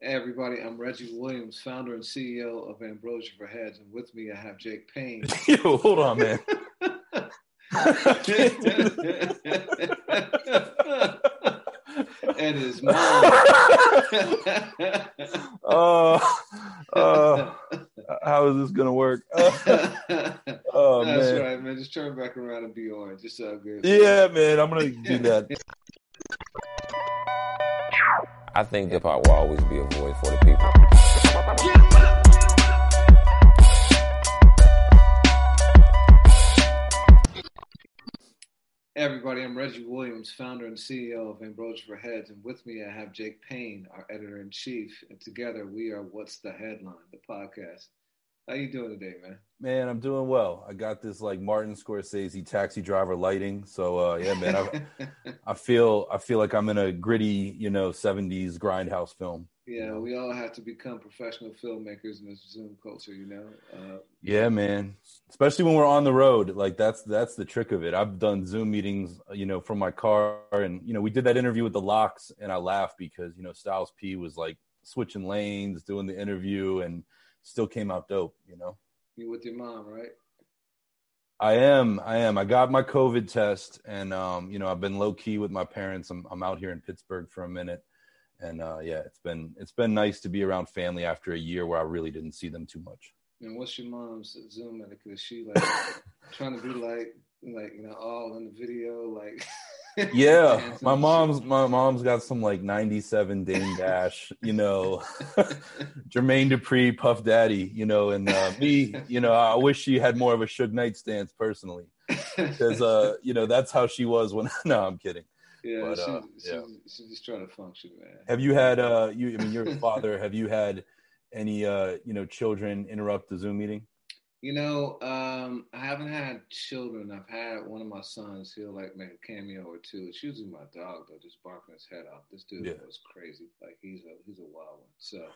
Hey everybody, I'm Reggie Williams, founder and CEO of Ambrosia for Heads, and with me I have Jake Payne. Yo, hold on, man. and his mom. oh, uh, how is this gonna work? oh That's man. right, man. Just turn back around and be orange. It's all good. Yeah, man, I'm gonna do that. I think hip hop will always be a voice for the people. Everybody, I'm Reggie Williams, founder and CEO of Ambrosia for Heads, and with me I have Jake Payne, our editor in chief, and together we are What's the Headline, the podcast. How you doing today, man? Man, I'm doing well. I got this like Martin Scorsese taxi driver lighting. So uh yeah, man, I, I feel I feel like I'm in a gritty, you know, 70s grindhouse film. yeah, we all have to become professional filmmakers in this Zoom culture, you know. Uh, Yeah, man. Especially when we're on the road, like that's that's the trick of it. I've done Zoom meetings, you know, from my car, and you know, we did that interview with the LOX, and I laughed because you know Styles P was like switching lanes, doing the interview, and still came out dope. You know, you with your mom, right? I am, I am. I got my COVID test, and um, you know, I've been low key with my parents. I'm I'm out here in Pittsburgh for a minute, and uh, yeah, it's been it's been nice to be around family after a year where I really didn't see them too much. And what's your mom's Zoom etiquette? Is she like trying to be like, like you know, all in the video, like? Yeah, my mom's my mom's got some like '97 Dame Dash, you know, Jermaine Dupri, Puff Daddy, you know, and uh, me, you know, I wish she had more of a Suge Knight stance personally, because uh, you know that's how she was when. no, I'm kidding. yeah, but, she, uh, she, yeah. she's just trying to function, man. Have you had uh, you? I mean, you're a father. Have you had any uh, you know, children interrupt the Zoom meeting? You know, um, I haven't had children. I've had one of my sons. He'll like make a cameo or two. It's usually my dog though, just barking his head off. This dude Yeah. was crazy. Like he's a he's a wild one. So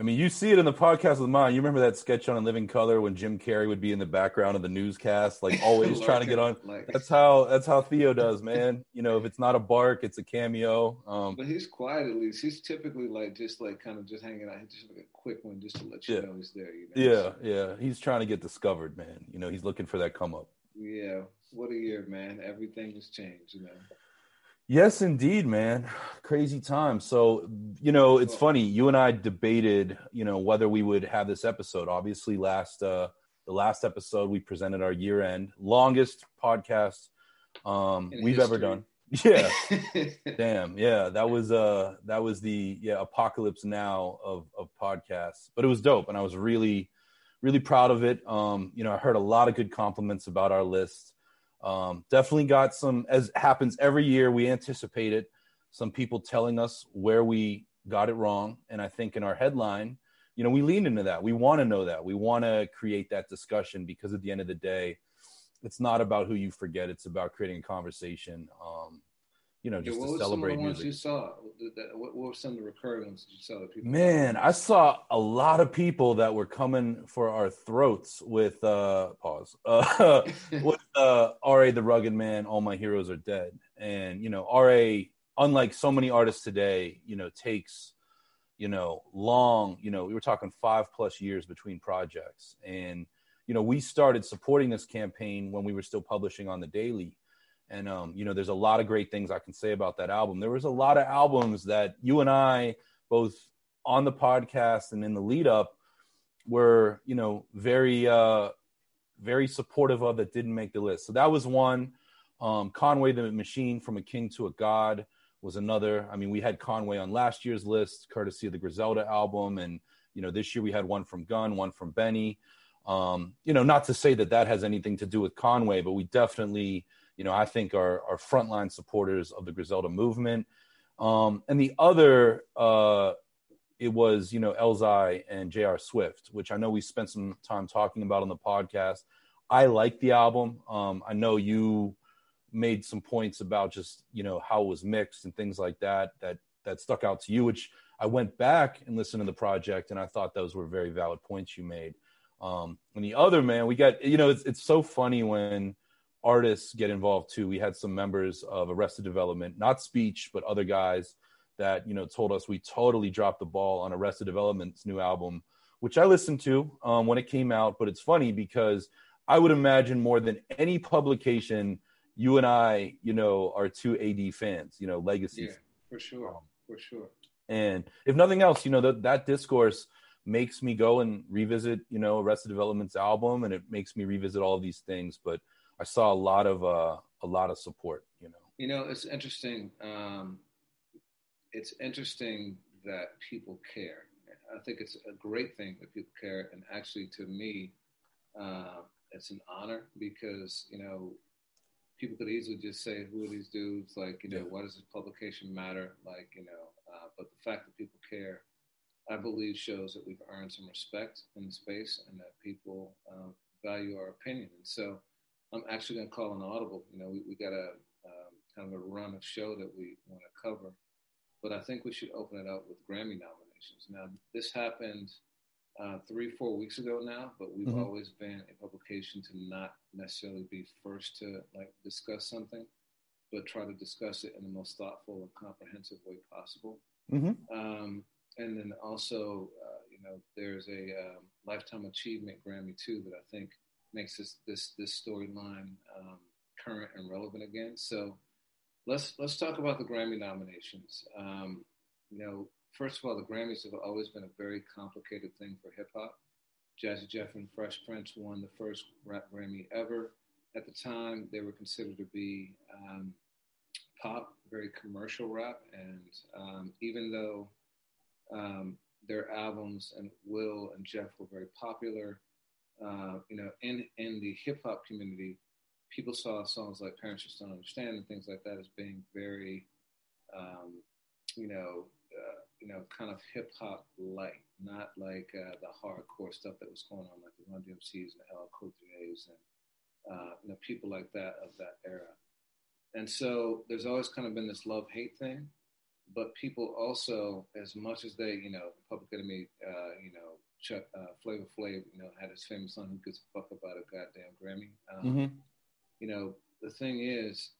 I mean, you see it in the podcast with mine. You remember that sketch on In Living Color when Jim Carrey would be in the background of the newscast, like always trying to get on. Like, That's how that's how Theo does, man. You know, if it's not a bark, it's a cameo. Um, but he's quiet at least. He's typically like just like kind of just hanging out, just like a quick one, just to let you Yeah. know he's there. You know? yeah, So, yeah. He's trying to get discovered, man. You know, he's looking for that come up. yeah. What a year, man! Everything has changed. You know. Yes, indeed, man. Crazy time. So, you know, it's funny. You and I debated, you know, whether we would have this episode. Obviously, last uh the last episode we presented our year end longest podcast um In we've ever done. Yeah. Damn, yeah, that was uh that was the yeah apocalypse now of of podcasts, but it was dope, and I was really really proud of it. Um, you know, I heard a lot of good compliments about our list. Um, definitely got some, as happens every year, we anticipate it. Some people telling us where we got it wrong, and I think in our headline, you know, we lean into that. We want to know that. We want to create that discussion because at the end of the day, it's not about who you forget. It's about creating a conversation. Um, you know, Yeah, just what to were some of celebrate the ones music. you saw? That- that- What, what were some of the recurring ones that you saw that people? Man, I saw a lot of people that were coming for our throats with uh pause. Uh with uh RA the rugged man, all my heroes are dead. And you know, RA, unlike so many artists today, you know, takes, you know, long, you know, we were talking five plus years between projects. And, you know, we started supporting this campaign when we were still publishing on the daily. And um, you know, there's a lot of great things I can say about that album. There was a lot of albums that you and I both on the podcast and in the lead up were, you know, very uh very supportive of that didn't make the list. So that was one. Um, Conway the Machine from a King to a God was another. I mean, we had Conway on last year's list, courtesy of the Griselda album, and you know, this year we had one from Gunn, one from Benny. Um, you know, not to say that that has anything to do with Conway, but we definitely, you know, I think are are frontline supporters of the Griselda movement. Um, and the other uh, it was you know Elzhi and J.R. Swift, which I know we spent some time talking about on the podcast. I like the album. Um, I know you made some points about just you know how it was mixed and things like that that that stuck out to you, which I went back and listened to the project, and I thought those were very valid points you made. Um, and the other man, we got you know it's it's so funny when artists get involved too. We had some members of Arrested Development, not speech, but other guys that you know told us we totally dropped the ball on Arrested Development's new album, which I listened to um, when it came out. But it's funny because I would imagine more than any publication, you and I, you know, are two AD fans, you know, legacy. Yeah, for sure, for sure. And if nothing else, you know that that discourse makes me go and revisit, you know, Arrested Development's album, and it makes me revisit all of these things. But I saw a lot of uh, a lot of support, you know. You know, it's interesting. Um, it's interesting that people care. I think it's a great thing that people care, and actually, to me, uh, it's an honor because you know people could easily just say, "Who are these dudes?" Like, you know, yeah. what does this publication matter? Like, you know, uh, but the fact that people care, I believe, shows that we've earned some respect in the space and that people uh, value our opinion. And so, I'm actually going to call an audible. You know, we, we got a um, kind of a run of show that we want to cover but I think we should open it up with Grammy nominations. Now, this happened uh, three, four weeks ago now, but we've mm-hmm. always been a publication to not necessarily be first to like discuss something, but try to discuss it in the most thoughtful and comprehensive way possible. Mm-hmm. Um, and then also, uh, you know, there's a um, lifetime achievement Grammy too that I think makes this this this storyline um, current and relevant again. So let's let's talk about the Grammy nominations. Um, you know, first of all, the Grammys have always been a very complicated thing for hip hop. Jazzy Jeff and Fresh Prince won the first rap Grammy ever. At the time, they were considered to be um, pop, very commercial rap, and um, even though um, their albums and Will and Jeff were very popular, uh, you know, in in the hip hop community, people saw songs like Parents Just Don't Understand and things like that as being very, um, you know, uh, you know, kind of hip hop light, not like uh, the hardcore stuff that was going on, like the Run DMCs and the LL Cool J's and uh, you know people like that of that era. And so there's always kind of been this love hate thing, but people also, as much as they, you know, Public Enemy, uh, you know, Chuck uh, Flavor Flav, you know, had his famous song "Who Gives a Fuck About a Goddamn Grammy." Um, mm-hmm you know, the thing is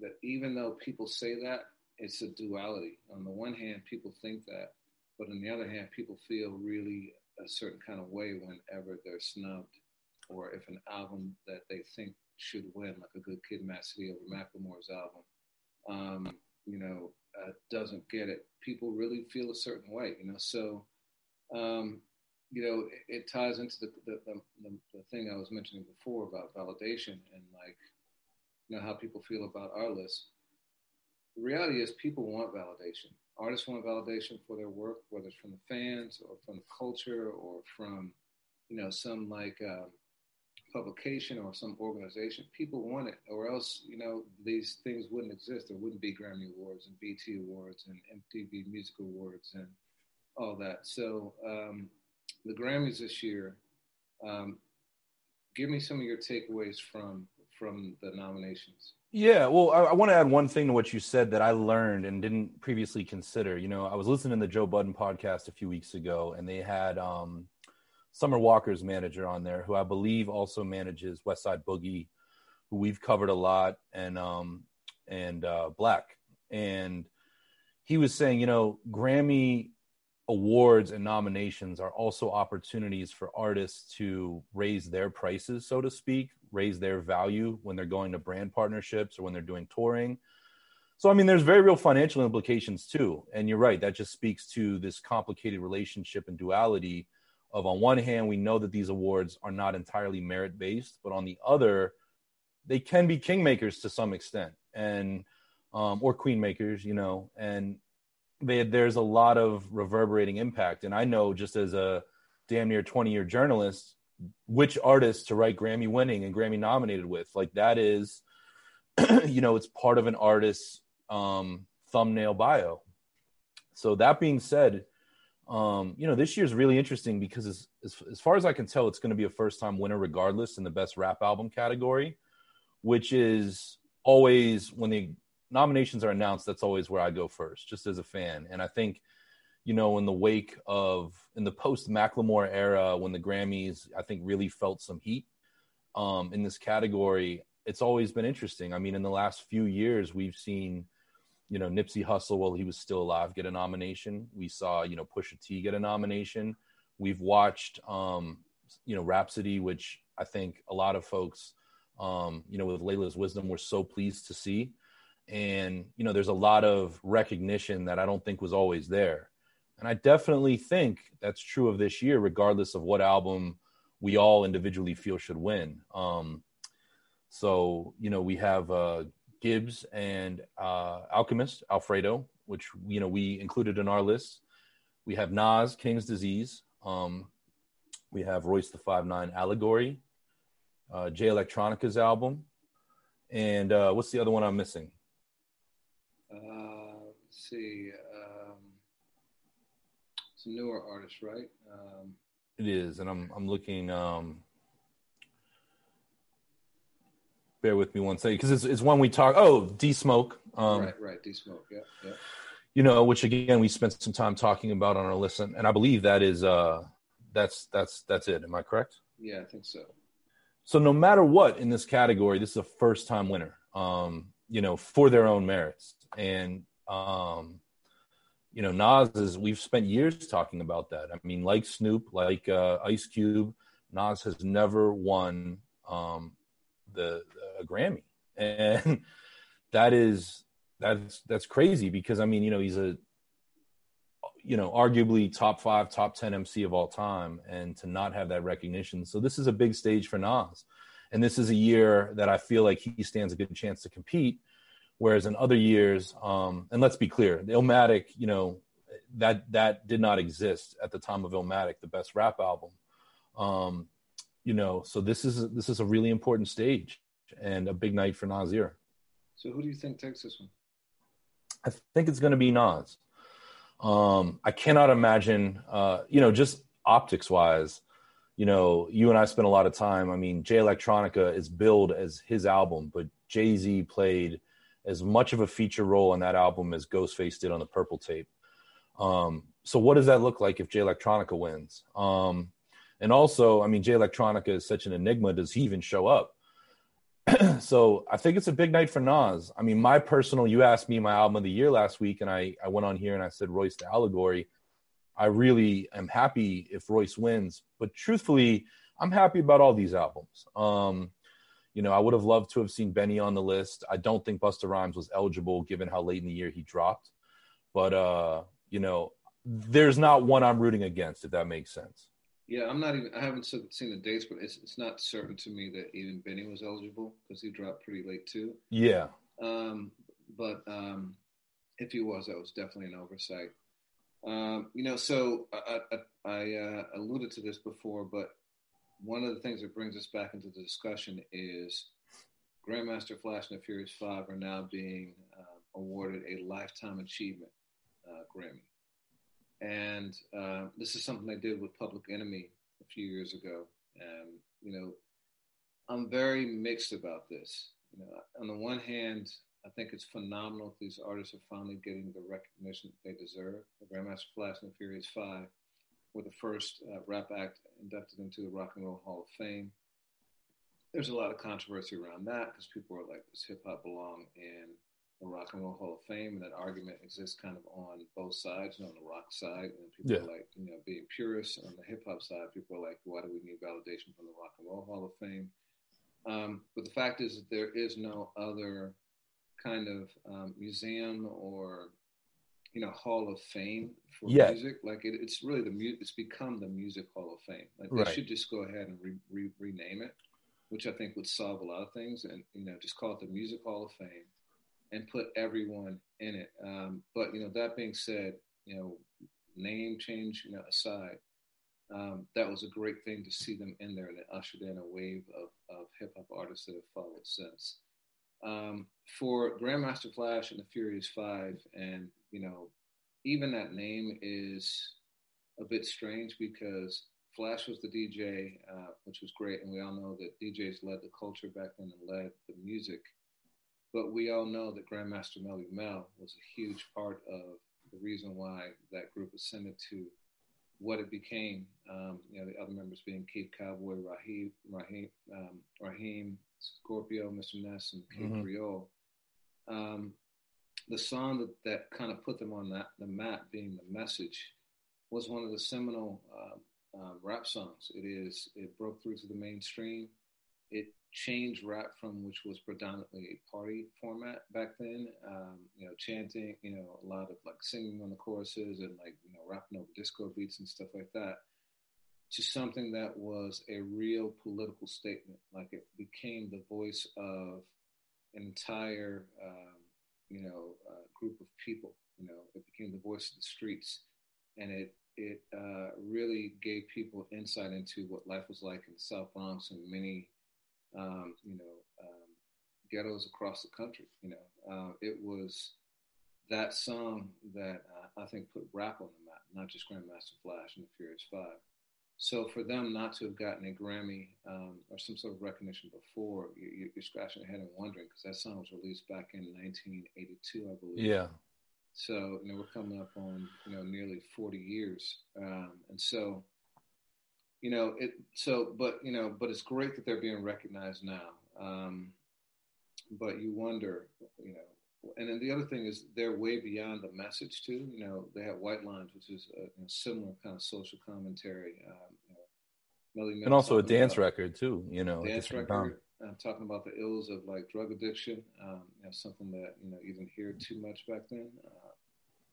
that even though people say that, it's a duality. On the one hand, people think that, but on the other hand, people feel really a certain kind of way whenever they're snubbed, or if an album that they think should win, like a Good Kid, Mad City over Macklemore's album, um, you know, uh, doesn't get it. People really feel a certain way, you know. So, um, you know, it, ties into the the, the the, the thing I was mentioning before about validation and like, you know, how people feel about our list. The reality is, people want validation. Artists want validation for their work, whether it's from the fans or from the culture or from, you know, some like um, publication or some organization. People want it, or else, you know, these things wouldn't exist. There wouldn't be Grammy Awards and BT Awards and MTV Music Awards and all that. So, um, the Grammys this year. Um, give me some of your takeaways from from the nominations. Yeah, well, I, I want to add one thing to what you said that I learned and didn't previously consider. You know, I was listening to the Joe Budden podcast a few weeks ago, and they had um, Summer Walker's manager on there, who I believe also manages Westside Boogie, who we've covered a lot, and um, and uh, Black, and he was saying, you know, Grammy awards and nominations are also opportunities for artists to raise their prices, so to speak, raise their value when they're going to brand partnerships or when they're doing touring. So, I mean, there's very real financial implications too. And you're right, that just speaks to this complicated relationship and duality of, on one hand, we know that these awards are not entirely merit based, but on the other, they can be kingmakers to some extent and, um, or queen makers, you know, and they, there's a lot of reverberating impact. And I know just as a damn near 20 year journalist, which artists to write Grammy winning and Grammy nominated with. Like that is, you know, it's part of an artist's um, thumbnail bio. So that being said, Um, you know, this year's really interesting because as, as, as far as I can tell, it's going to be a first time winner regardless in the best rap album category, which is always when the nominations are announced, that's always where I go first, just as a fan. And I think, you know, in the wake of in the post Macklemore era, when the Grammys, I think really felt some heat um, in this category, it's always been interesting. I mean, in the last few years, we've seen you know, Nipsey Hussle while he was still alive get a nomination. We saw, you know, Pusha T get a nomination. We've watched, um, you know, Rapsody, which I think a lot of folks, um, you know, with Laila's wisdom, were so pleased to see. And you know, there's a lot of recognition that I don't think was always there. And I definitely think that's true of this year, regardless of what album we all individually feel should win. Um, so you know, we have uh, Gibbs and uh, Alchemist, Alfredo, which you know we included in our list. We have Nas, King's Disease. Um, we have Royce the Five Nine Allegory, uh, Jay Electronica's album, and uh, what's the other one I'm missing? Uh, let's see. Um, it's a newer artist, right? Um, it is, and I'm I'm looking. Um, bear with me one second because it's, it's one we talk. Oh, D Smoke. Um, right, right, D Smoke. Yeah, yeah. You know, which again we spent some time talking about on our list, and, and I believe that is uh that's that's that's it. Am I correct? Yeah, I think so. So no matter what in this category, this is a first time winner. Um, you know, for their own merits, and um, you know, Nas is. We've spent years talking about that. I mean, like Snoop, like uh, Ice Cube, Nas has never won um, the a Grammy, and that is that's that's crazy because I mean you know he's a you know arguably top five, top ten MC of all time, and to not have that recognition. So this is a big stage for Nas, and this is a year that I feel like he stands a good chance to compete. Whereas in other years, um, and let's be clear, the Illmatic, you know, that that did not exist at the time of Illmatic, the best rap album. Um, you know, so this is this is a really important stage and a big night for Nasir. So who do you think takes this one? I think it's going to be Nas. Um, I cannot imagine, uh, you know, just optics wise, you know, you and I spent a lot of time. I mean, Jay Electronica is billed as his album, but Jay Z played as much of a feature role on that album as Ghostface did on the Purple Tape. Um, so, what does that look like if Jay Electronica wins? Um, and also, I mean, Jay Electronica is such an enigma. Does he even show up? so I think it's a big night for Nas. I mean, my personal, you asked me my album of the year last week, and I, I went on here and I said Royce the Allegory. I really am happy if Royce wins, but truthfully, I'm happy about all these albums. Um, you know, I would have loved to have seen Benny on the list. I don't think Busta Rhymes was eligible given how late in the year he dropped. But uh, you know, there's not one I'm rooting against, if that makes sense. Yeah, I'm not even. I haven't seen the dates, but it's it's not certain to me that even Benny was eligible because he dropped pretty late too. Yeah. Um, but um, if he was, that was definitely an oversight. Um, you know, so I, I, I uh, alluded to this before, but one of the things that brings us back into the discussion is Grandmaster Flash and the Furious Five are now being uh, awarded a lifetime achievement uh, Grammy. And uh, this is something I did with Public Enemy a few years ago. And, you know, I'm very mixed about this. You know, on the one hand, I think it's phenomenal that these artists are finally getting the recognition that they deserve. The Grandmaster Flash and the Furious Five were the first uh, rap act inducted into the Rock and Roll Hall of Fame. There's a lot of controversy around that because people are like, does hip hop belong in the Rock and Roll Hall of Fame, and that argument exists kind of on both sides. You know, on the rock side, and people yeah. are like, you know, being purists. On the hip hop side, people are like, why do we need validation from the Rock and Roll Hall of Fame? Um, but the fact is that there is no other kind of um, museum or you know Hall of Fame for yeah. music. Like it, it's really the mu- it's become the Music Hall of Fame. Like they right. should just go ahead and re- re- rename it, which I think would solve a lot of things. And you know, just call it the Music Hall of Fame and put everyone in it. Um, but you know, that being said, you know, name change you know, aside, um, that was a great thing to see them in there, and it ushered in a wave of, of hip hop artists that have followed since. Um, for Grandmaster Flash and the Furious Five, and you know, even that name is a bit strange because Flash was the DJ, uh, which was great, and we all know that DJs led the culture back then and led the music. But we all know that Grandmaster Melle Mel was a huge part of the reason why that group ascended to what it became. Um, you know, the other members being Keith Cowboy, Raheem, Raheem, um, Raheem Scorpio, Mr. Ness, and King mm-hmm. Creole. Um, the song that, that kind of put them on that the map, being the message, was one of the seminal uh, rap songs. It is. It broke through to the mainstream. It changed rap from which was predominantly a party format back then. Um, you know, chanting. You know, a lot of like singing on the choruses and like you know rapping over disco beats and stuff like that. To something that was a real political statement. Like it became the voice of an entire um, you know, group of people. You know, it became the voice of the streets, and it it uh, really gave people insight into what life was like in the South Bronx and many, um, you know, um, ghettos across the country. You know, uh, it was that song that uh, I think put rap on the map, not just Grandmaster Flash and the Furious Five. So for them not to have gotten a Grammy um, or some sort of recognition before, you, are scratching your head and wondering because that song was released back in 1982, I believe. Yeah. So you know we're coming up on you know nearly 40 years, um, and so you know it. So but you know but it's great that they're being recognized now. Um, but you wonder, you know, and then the other thing is they're way beyond the message too. You know, they have White Lines, which is a you know, similar kind of social commentary. Um, you know, and also a dance record too. You know, dance record. I'm talking about the ills of like drug addiction. Um, you know, something that you know you didn't hear too much back then. Uh,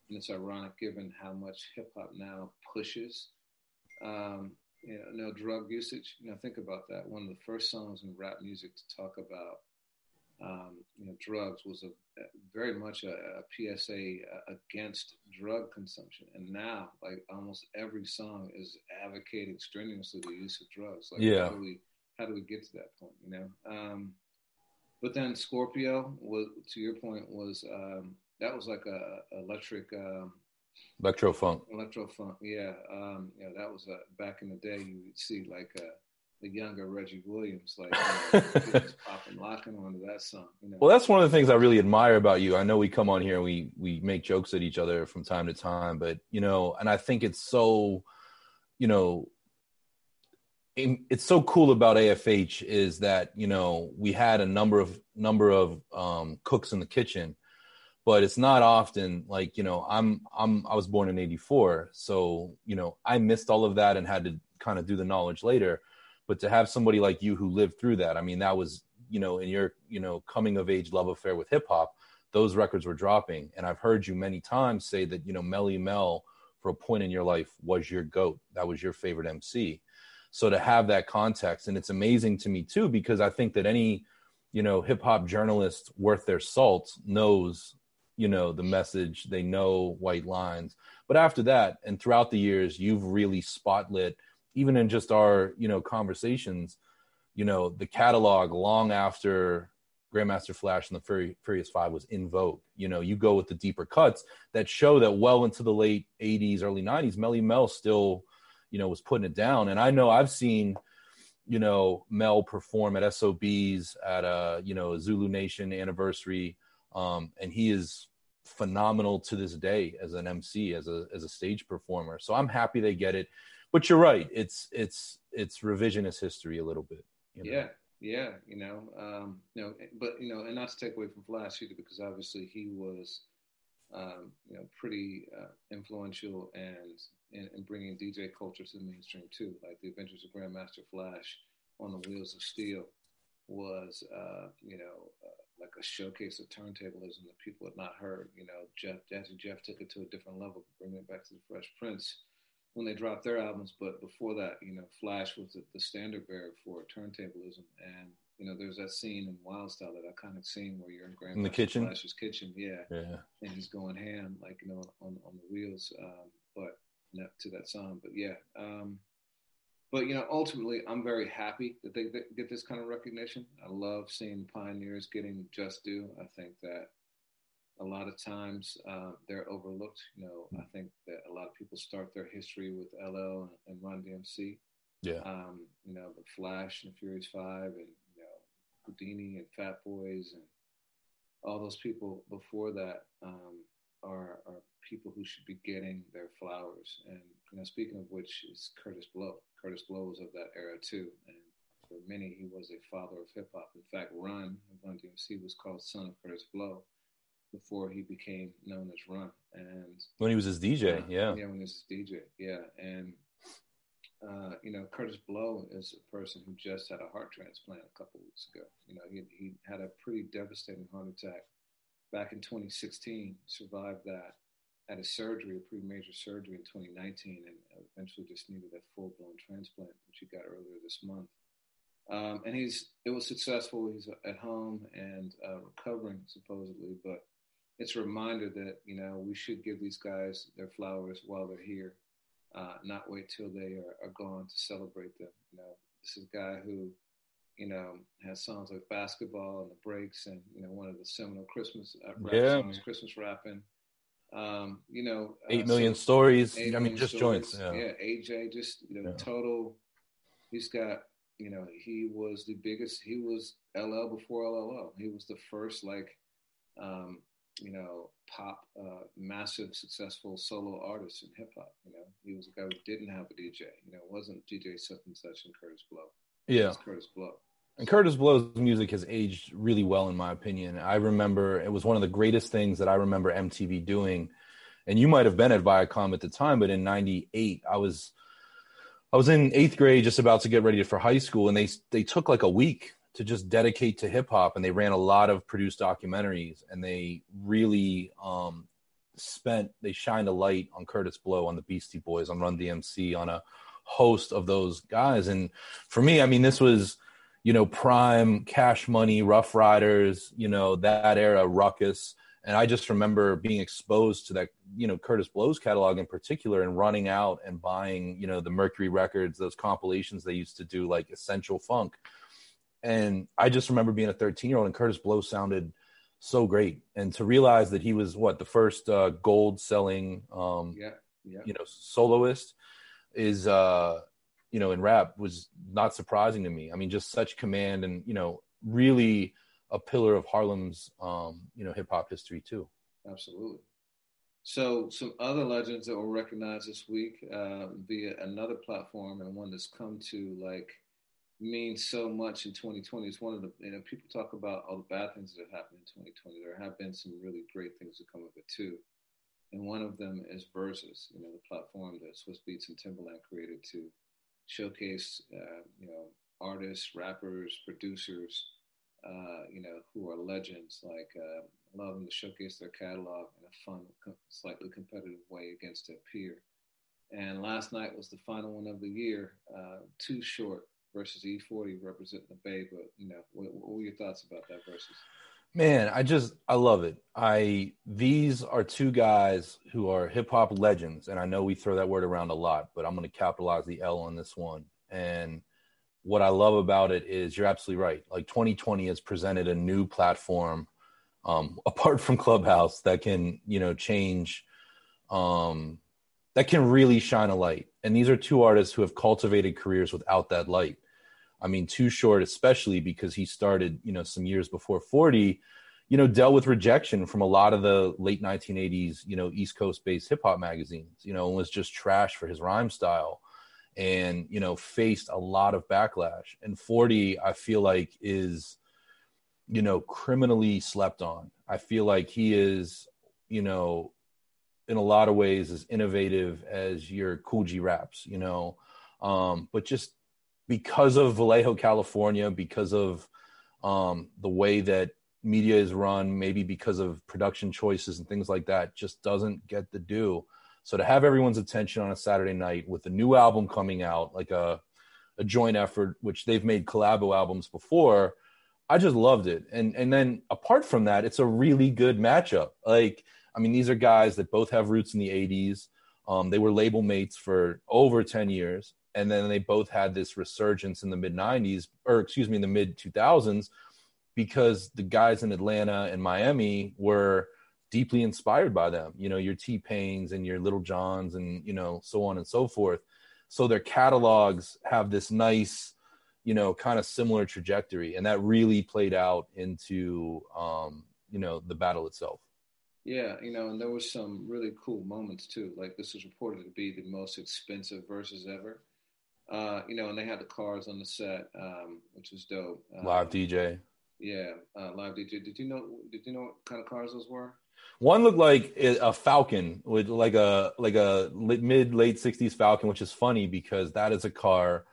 and it's ironic given how much hip hop now pushes. Um, you know, no drug usage. You know, think about that. One of the first songs in rap music to talk about um, you know, drugs was a, very much a, a PSA uh, against drug consumption, and now like almost every song is advocating strenuously the use of drugs. Like, yeah. how do we how do we get to that point? You know. Um, but then Scorpio was, to your point, was um, that was like a, electric. Um, electro funk. Electro funk, yeah. Um, you know, that was a, back in the day. You would see like a, the younger Reggie Williams, like you know, popping, locking onto that song. You know? Well, that's one of the things I really admire about you. I know we come on here and we we make jokes at each other from time to time, but you know, and I think it's so, you know, it's so cool about AFH is that you know we had a number of number of um, cooks in the kitchen, but it's not often like you know I'm I'm I was born in '84, so you know I missed all of that and had to kind of do the knowledge later but to have somebody like you who lived through that i mean that was you know in your you know coming of age love affair with hip hop those records were dropping. And i've heard you many times say that you know Melle Mel for a point in your life was your goat. That was your favorite mc so to have that context and it's amazing to me too because i think that any you know hip hop journalist worth their salt knows you know the message. They know white lines. But after that and throughout the years you've really spotlit even in just our you know conversations you know the catalog long after grandmaster flash and the furious five was in vogue. You know you go with the deeper cuts that show that well into the late 80s early 90s Melle Mel still you know was putting it down. And i know i've seen you know mel perform at sobs at a you know zulu nation anniversary um, and he is phenomenal to this day as an mc as a as a stage performer. So i'm happy they get it but you're right. It's it's it's revisionist history a little bit. You know? Yeah, yeah. You know, um, you know, but you know, and not to take away from Flash either, because obviously he was, um, you know, pretty uh, influential and in, in, bringing DJ culture to the mainstream too. Like the Adventures of Grandmaster Flash on the Wheels of Steel was, uh, you know. Uh, like a showcase of turntablism that people had not heard. You know, Jeff, Jazzy Jeff took it to a different level, bringing it back to the Fresh Prince when they dropped their albums. But before that, you know, Flash was the, the standard bearer for turntablism. And, you know, there's that scene in Wild Style, that iconic scene where you're in Grandma in the kitchen. Flash's kitchen, yeah. Yeah. And he's going ham, like, you know, on, on the wheels. Um, but to that song. But yeah. Um, but, you know, ultimately, I'm very happy that they get this kind of recognition. I love seeing pioneers getting just due. I think that a lot of times uh, they're overlooked. You know, I think that a lot of people start their history with LL and Run DMC. Yeah. Um, you know, the Flash and Furious Five, and you know, Whodini and Fat Boys, and all those people before that um, are are people who should be getting their flowers. And you know, speaking of which, is Kurtis Blow. Kurtis Blow was of that era too, and for many, he was a father of hip hop. In fact, Run and Run DMC was called Son of Kurtis Blow before he became known as Run. And when he was his DJ, yeah, yeah, when he was his DJ, yeah, and uh, you know, Kurtis Blow is a person who just had a heart transplant a couple weeks ago. You know, he he had a pretty devastating heart attack back in 2016. Survived that. Had a surgery, a pretty major surgery in 2019, and eventually just needed a full blown transplant, which he got earlier this month. Um, and he's it was successful. He's at home and uh, recovering supposedly, but it's a reminder that you know we should give these guys their flowers while they're here, uh, not wait till they are, are, gone to celebrate them. You know, this is a guy who, you know, has songs like "Basketball" and "The Breaks" and you know one of the seminal Christmas uh, rap yeah. songs, "Christmas Rapping." Um, you know, uh, eight million so, stories. Eight I mean, just stories. joints. Yeah. yeah, AJ, just you know, yeah. total. He's got you know, he was the biggest. He was LL before LLO. He was the first like, um, you know, pop, uh, massive, successful solo artist in hip hop. You know, he was a guy who didn't have a DJ. You know, it wasn't DJ such and such and Kurtis Blow. Yeah, Kurtis Blow. And Kurtis Blow's music has aged really well, in my opinion. I remember it was one of the greatest things that I remember MTV doing. And you might have been at Viacom at the time, but in '98, I was I was in eighth grade, just about to get ready for high school, and they they took like a week to just dedicate to hip hop, and they ran a lot of produced documentaries, and they really um, spent they shined a light on Kurtis Blow, on the Beastie Boys, on Run DMC, on a host of those guys, and for me, I mean, this was you know prime Cash Money, Ruff Ryders, you know that era, Rawkus and I just remember being exposed to that, you know, Kurtis Blow's catalog in particular, and running out and buying, you know, the Mercury records, those compilations they used to do, like Essential Funk. And I just remember being a 13 year old, and Kurtis Blow sounded so great, and to realize that he was what the first uh, gold selling, um, yeah, yeah. you know, soloist is, uh, you know, in rap was not surprising to me. I mean, just such command, and you know, really a pillar of Harlem's um, you know hip hop history too. Absolutely. So some other legends that were recognized this week uh, via another platform and one that's come to like mean so much in 2020. It's one of the you know people talk about all the bad things that have happened in 2020. There have been some really great things that come of it too. And one of them is Verzuz, you know, the platform that Swizz Beatz and Timbaland created to showcase, uh, you know, artists, rappers, producers, uh, you know, who are legends, like uh, allow them to showcase their catalog in a fun, slightly competitive way against their peer. And last night was the final one of the year. Uh, too short versus E40 representing the Bay. But you know, what, what were your thoughts about that Verzuz? Man, I just I love it. I these are two guys who are hip hop legends, and I know we throw that word around a lot, but I'm going to capitalize the L on this one. And what I love about it is you're absolutely right. Like 2020 has presented a new platform um, apart from Clubhouse that can, you know, change, um, that can really shine a light. And these are two artists who have cultivated careers without that light. I mean, Too Short, especially because he started, you know, some years before 40, you know, dealt with rejection from a lot of the late 1980s, you know, East Coast based hip hop magazines, you know, and was just trash for his rhyme style and you know faced a lot of backlash. And 40 i feel like is you know criminally slept on. I feel like he is you know in a lot of ways as innovative as your Kool G Raps you know um but just because of vallejo california because of um the way that media is run maybe because of production choices and things like that just doesn't get the due so to have everyone's attention on a Saturday night with a new album coming out, like a a joint effort, which they've made collabo albums before, I just loved it. And and then apart from that, it's a really good matchup. Like, I mean, these are guys that both have roots in the 80s. Um, they were label mates for over 10 years. And then they both had this resurgence in the mid 90s, or excuse me, in the mid 2000s, because the guys in Atlanta and Miami were deeply inspired by them. You know, your T Pains and your Lil Jons and you know so on and so forth. So their catalogs have this nice, you know, kind of similar trajectory, and that really played out into um, you know the battle itself. Yeah, you know, and there was some really cool moments too. Like this was reported to be the most expensive Verzuz ever. Uh, you know, and they had the cars on the set, um, which was dope. Um, live DJ. Yeah, uh, live DJ. Did you know? Did you know what kind of cars those were? One looked like a Falcon with like a like a mid late '60s Falcon, which is funny because that is a car.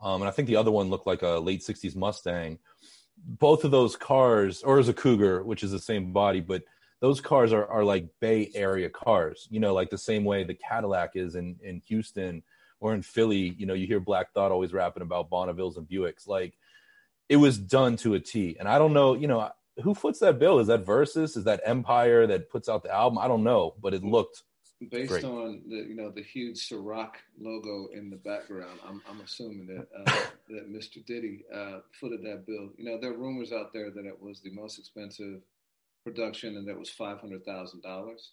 Um, and I think the other one looked like a late '60s Mustang. Both of those cars, or as a Cougar, which is the same body, but those cars are, are like Bay Area cars, you know, like the same way the Cadillac is in, in Houston or in Philly. You know, you hear Black Thought always rapping about Bonnevilles and Buicks. Like it was done to a T. And I don't know, you know, who foots that bill? Is that Verzuz? Is that Empire that puts out the album? I don't know, but it looked based great. on the you know the huge Ciroc logo in the background. I'm I'm assuming that uh, that Mr. Diddy uh, footed that bill. You know, there are rumors out there that it was the most expensive production and that was five hundred thousand dollars.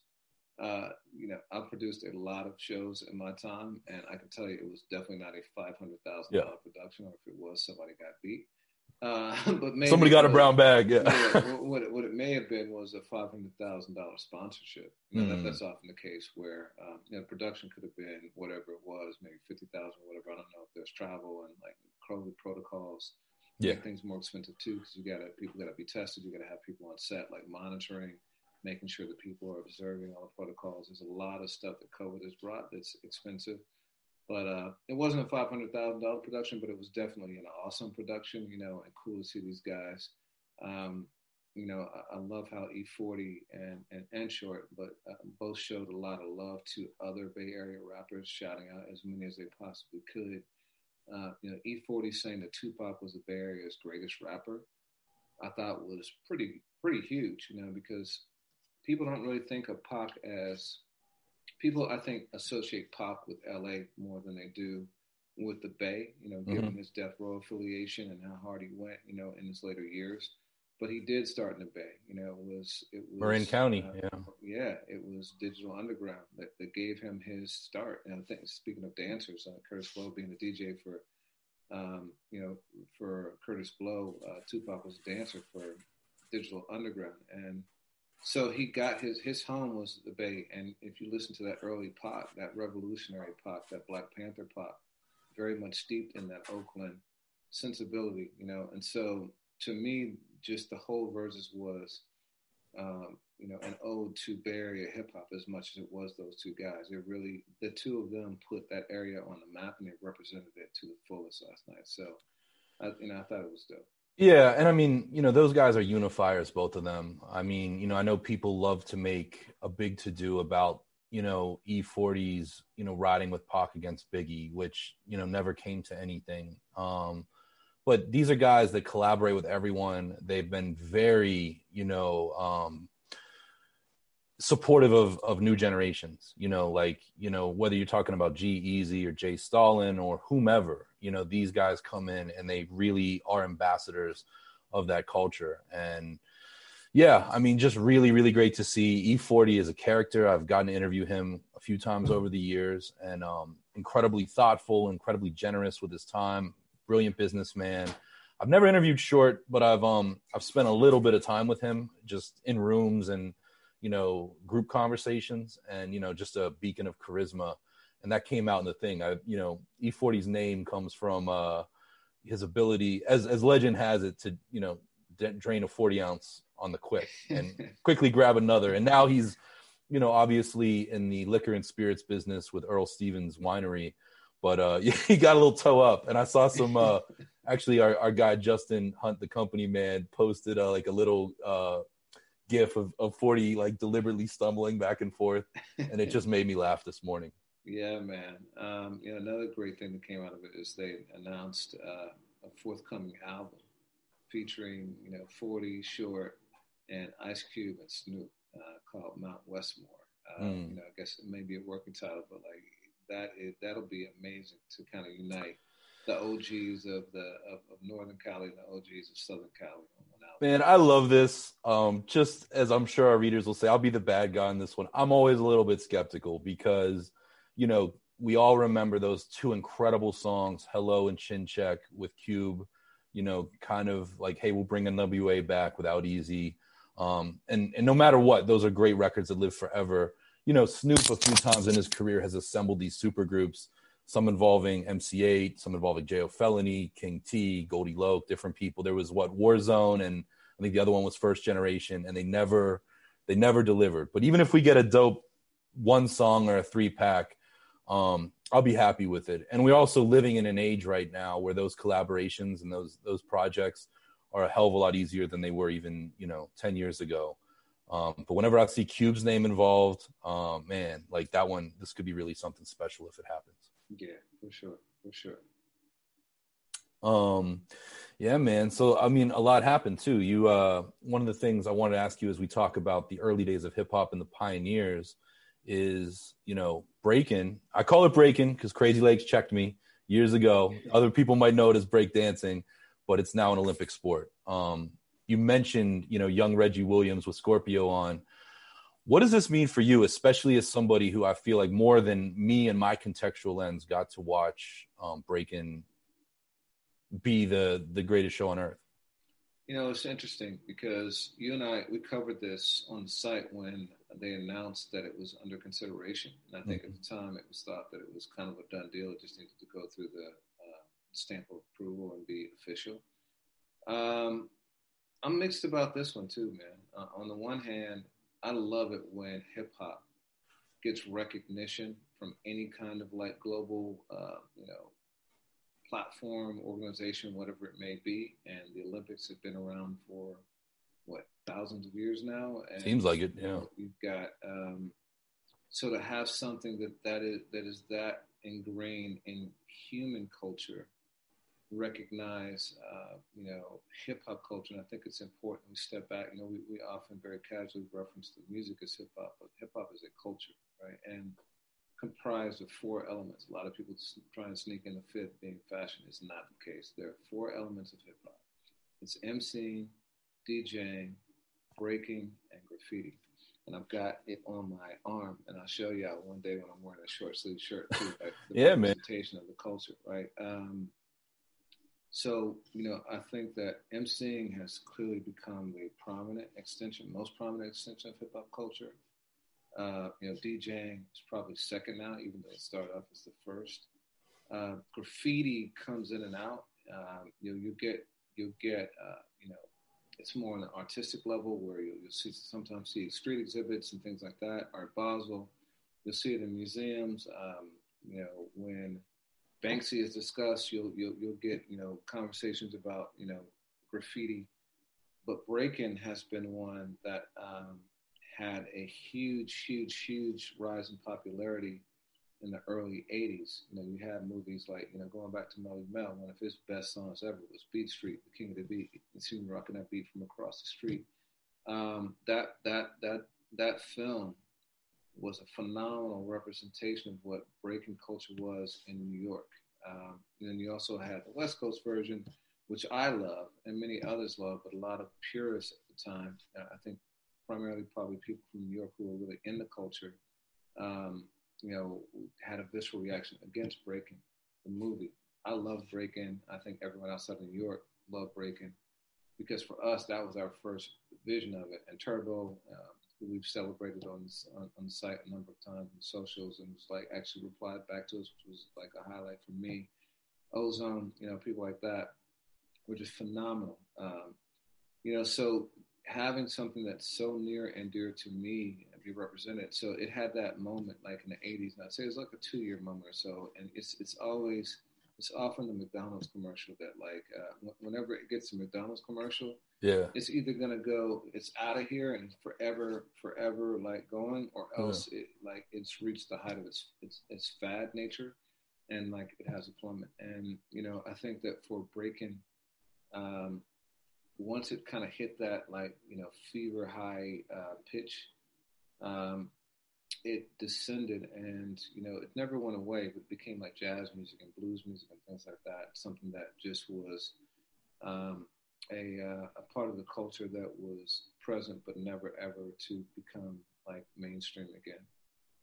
Uh, you know, I produced a lot of shows in my time, and I can tell you it was definitely not a five hundred thousand yeah. dollar production, or if it was, somebody got beat. Uh, but somebody got a brown bag. Yeah. yeah what, it, what it may have been was a five hundred thousand dollar sponsorship. You know, mm. that, that's often the case where um, you know production could have been whatever it was, maybe fifty thousand, whatever. I don't know if there's travel and like COVID protocols. Yeah, things more expensive too because you got to people got to be tested. You got to have people on set like monitoring, making sure that people are observing all the protocols. There's a lot of stuff that COVID has brought that's expensive. But uh, it wasn't a five hundred thousand dollar production, but it was definitely an awesome production. You know, and cool to see these guys. Um, you know, I, I, love how E40 and and, and Short, but uh, both showed a lot of love to other Bay Area rappers, shouting out as many as they possibly could. Uh, you know, E40 saying that Tupac was the Bay Area's greatest rapper, I thought was pretty pretty huge. You know, because people don't really think of Pac as people I think associate Pac with LA more than they do with the Bay, you know, given mm-hmm. his death row affiliation and how hard he went, you know, in his later years. But he did start in the Bay, you know, it was it was Marin County, uh, yeah. Yeah, it was Digital Underground that, that gave him his start. And I think speaking of dancers, uh, Kurtis Blow being the DJ for um, you know, for Kurtis Blow, uh, Tupac was a dancer for Digital Underground. And so he got his his home was the Bay, and if you listen to that early Pac, that revolutionary Pac, that Black Panther Pac, very much steeped in that Oakland sensibility, you know. And so to me, just the whole Verzuz was, um, you know, an ode to Bay Area hip hop as much as it was those two guys. It really, the two of them put that area on the map, and they represented it to the fullest last night. So, I, you know, I thought it was dope. Yeah, and I mean, you know, those guys are unifiers, both of them. I mean, you know, I know people love to make a big to do about, you know, E40s, you know, riding with Pac against Biggie, which, you know, never came to anything. Um, but these are guys that collaborate with everyone. They've been very, you know, um, supportive of of new generations you know like you know whether you're talking about G-Eazy or J. Stalin or whomever you know these guys come in and they really are ambassadors of that culture. And yeah i mean just really really great to see e40 as a character. I've gotten to interview him a few times over the years and um incredibly thoughtful incredibly generous with his time. Brilliant businessman. I've never interviewed short but i've um i've spent a little bit of time with him just in rooms and you know, group conversations and, you know, just a beacon of charisma. And that came out in the thing. I, you know, E40's name comes from uh, his ability, as, as legend has it, to, you know, d- drain a 40 ounce on the quick and quickly grab another. And now he's, you know, obviously in the liquor and spirits business with Earl Stevens Winery. But uh, he got a little toe up. And I saw some, uh, actually, our, our guy, Justin Hunt, the company man, posted uh, like a little, uh, gif of, of 40 like deliberately stumbling back and forth and it just made me laugh this morning yeah man um, yeah another great thing that came out of it is they announced uh, a forthcoming album featuring you know 40 short and ice cube and snoop uh, called mount westmore uh, mm. you know i guess it may be a working title but like that is, that'll be amazing to kind of unite the og's of the of, of northern cali and the og's of southern cali on one album Man, I love this. Um, just as I'm sure our readers will say, I'll be the bad guy on this one. I'm always a little bit skeptical because, you know, we all remember those two incredible songs, Hello and Chin Check with Cube, you know, kind of like, hey, we'll bring NWA back without Eazy. Um, and, and no matter what, those are great records that live forever. You know, Snoop a few times in his career has assembled these super groups, some involving MC Eiht, some involving Jayo Felony, King T, Goldie Loc, different people. There was what Warzone and I think the other one was First Generation, and they never they never delivered. But even if we get a dope one song or a three pack, um, I'll be happy with it. And we're also living in an age right now where those collaborations and those those projects are a hell of a lot easier than they were even you know ten years ago. Um, but whenever I see Cube's name involved, um, man, like that one, this could be really something special if it happens. Yeah, for sure, for sure. Um, yeah, man. So I mean, a lot happened too. You, uh, one of the things I wanted to ask you as we talk about the early days of hip hop and the pioneers is, you know, breaking. I call it breaking because Crazy Legs checked me years ago. Other people might know it as break dancing, but it's now an Olympic sport. Um, you mentioned, you know, young Reggie Williams with Scorpio on. What does this mean for you, especially as somebody who I feel like more than me and my contextual lens got to watch um, breaking be the the greatest show on earth? You know, it's interesting because you and I we covered this on the site when they announced that it was under consideration, and I think mm-hmm. at the time it was thought that it was kind of a done deal. It just needed to go through the uh, stamp of approval and be official. Um, I'm mixed about this one too, man. Uh, on the one hand, I love it when hip hop gets recognition from any kind of like global, uh, you know, platform, organization, whatever it may be. And the Olympics have been around for what thousands of years now. And Seems like it. Yeah. You've got um, so to have something that that is that is that ingrained in human culture, recognize uh, you know hip hop culture. And I think it's important we step back. You know, we, we often very casually reference the music as hip hop, but hip hop is a culture, right? And comprised of four elements. A lot of people try and sneak in the fifth being fashion. It's not the case. There are four elements of hip hop. It's MCing, DJing, breaking, and graffiti. And I've got it on my arm, and I'll show you out one day when I'm wearing a short sleeve shirt too. Like the yeah, representation man. of the culture, right? Um, so you know, I think that MCing has clearly become a prominent extension, most prominent extension of hip hop culture. Uh, you know, DJing is probably second now, even though it started off as the first. Uh, graffiti comes in and out. Um, you know, you get you get uh, you know, it's more on the artistic level where you'll, you'll, see sometimes see street exhibits and things like that. Art Basel, you'll see it in museums. Um, you know, when Banksy is discussed, you'll you'll you'll get you know conversations about you know graffiti, but breaking has been one that um, had a huge, huge, huge rise in popularity in the early 80s. You know, you had movies like, you know, going back to Melle Mel, one of his best songs ever was Beat Street, the King of the Beat. You see rocking that beat from across the street. Um, that, that, that, that film was a phenomenal representation of what breaking culture was in New York. Um, and then you also had the West Coast version, which I love and many others love, but a lot of purists at the time, uh, I think primarily probably people from New York who were really in the culture, um, you know, had a visceral reaction against Breaking, the movie. I love Breaking. I think everyone outside of New York loved Breaking because for us, that was our first vision of it. And Turbo, who we've celebrated on, this, on, on site a number of times in socials and was like actually replied back to us, which was like a highlight for me. Ozone, you know, people like that were just phenomenal. Um, you know, so having something that's so near and dear to me be represented. So it had that moment like in the 80s. And I'd say it's like a two year moment or so. And it's, it's always, it's often the McDonald's commercial that like, uh, whenever it gets a McDonald's commercial, yeah, it's either going to go, it's out of here and forever, forever like going, or else yeah. it like it's reached the height of its, its, its fad nature. And like it has a plummet. And, you know, I think that for breaking, um, once it kind of hit that like you know fever high uh, pitch, um, it descended and you know it never went away, but it became like jazz music and blues music and things like that. Something that just was um, a, uh, a part of the culture that was present but never ever to become like mainstream again.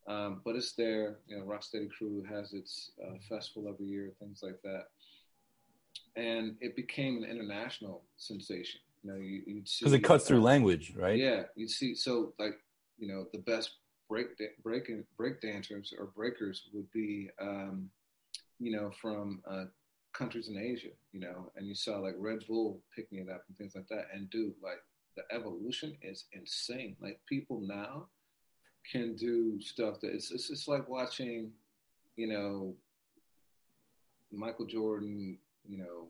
Um, but it's there. You know, Rocksteady Crew has its uh, festival every year, things like that, and it became an international sensation. You know, you, would see because it cuts through language, right? Yeah, you see. So like, you know, the best break break break dancers or breakers would be, um, you know, from uh, countries in Asia. You know, and you saw like Red Bull picking it up and things like that. And dude, like the evolution is insane. Like people now can do stuff that it's it's, it's like watching, you know, Michael Jordan, you know,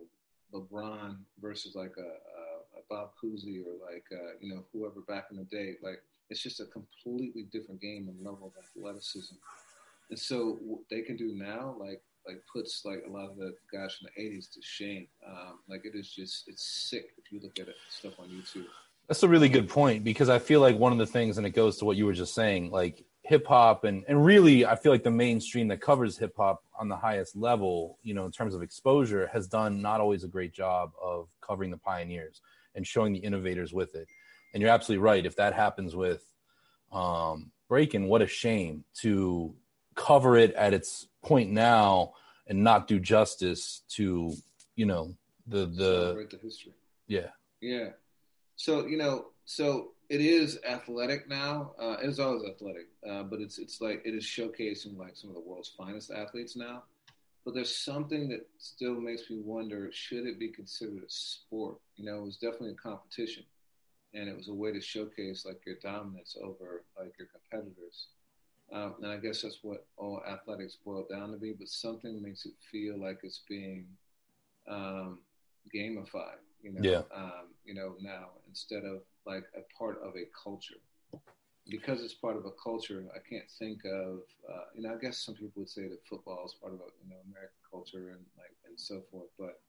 LeBron versus like a, a, a Bob Cousy or like uh, you know whoever back in the day. Like it's just a completely different game and level of athleticism. And so what they can do now, like like puts like a lot of the guys from the '80s to shame. Um, like it is just it's sick if you look at it stuff on YouTube. That's a really good point because I feel like one of the things, and it goes to what you were just saying, like hip hop, and and really, I feel like the mainstream that covers hip hop on the highest level, you know, in terms of exposure, has done not always a great job of covering the pioneers and showing the innovators with it. And you're absolutely right. If that happens with um, breaking, what a shame to cover it at its point now and not do justice to you know the the, the history. Yeah. Yeah. So you know, so it is athletic now. Uh, it is always athletic, uh, but it's it's like it is showcasing like some of the world's finest athletes now. But there's something that still makes me wonder: should it be considered a sport? You know, it was definitely a competition, and it was a way to showcase like your dominance over like your competitors. Um, and I guess that's what all athletics boil down to be. But something makes it feel like it's being um, gamified you know, yeah. um, you know, now instead of like a part of a culture. Because it's part of a culture, I can't think of, uh, you know, I guess some people would say that football is part of, a, you know, American culture and like and so forth. But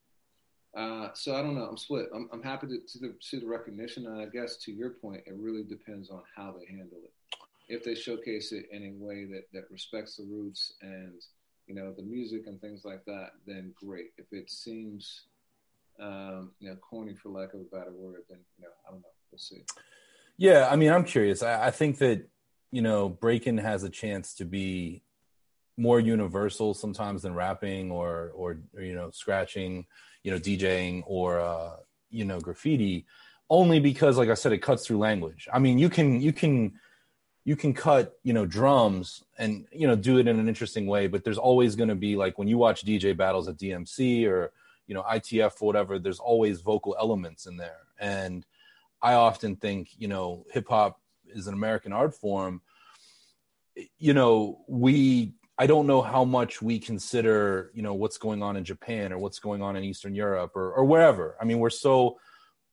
uh, so I don't know. I'm split. I'm, I'm happy to, to the, see the recognition, and I guess to your point, it really depends on how they handle it. If they showcase it in a way that that respects the roots and you know the music and things like that, then great. If it seems um, you know, corny for lack of a better word, then you know, I don't know. We'll see. Yeah, I mean, I'm curious. I, I think that you know, breaking has a chance to be more universal sometimes than rapping or, or, or you know scratching, you know, DJing or uh, you know graffiti, only because, like I said, it cuts through language. I mean, you can you can you can cut you know drums and you know do it in an interesting way, but there's always going to be like when you watch DJ battles at DMC or you know ITF or whatever, there's always vocal elements in there. And I often think you know hip hop is an American art form. You know we I don't know how much we consider, you know, what's going on in Japan or what's going on in Eastern Europe or, or wherever. I mean, we're so,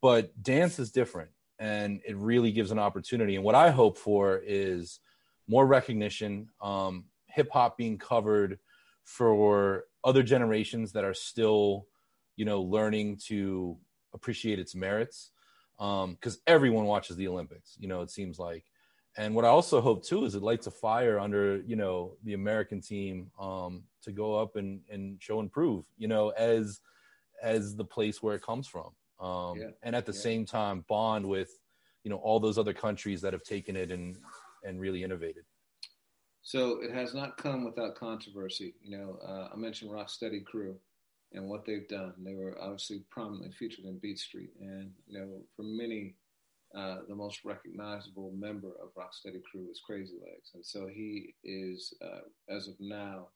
but dance is different and it really gives an opportunity. And what I hope for is more recognition, um, hip hop being covered for other generations that are still you know, learning to appreciate its merits. Because um, everyone watches the Olympics, you know, it seems like. And what I also hope too is it lights a fire under, you know, the American team um, to go up and, and show and prove, you know, as as the place where it comes from. Um, yeah. And at the yeah. same time, bond with, you know, all those other countries that have taken it and and really innovated. So it has not come without controversy. You know, uh, I mentioned Rocksteady Crew and what they've done. They were obviously prominently featured in Beat Street, and you know, for many, uh, the most recognizable member of Rocksteady Crew is Crazy Legs, and so he is, uh, as of now,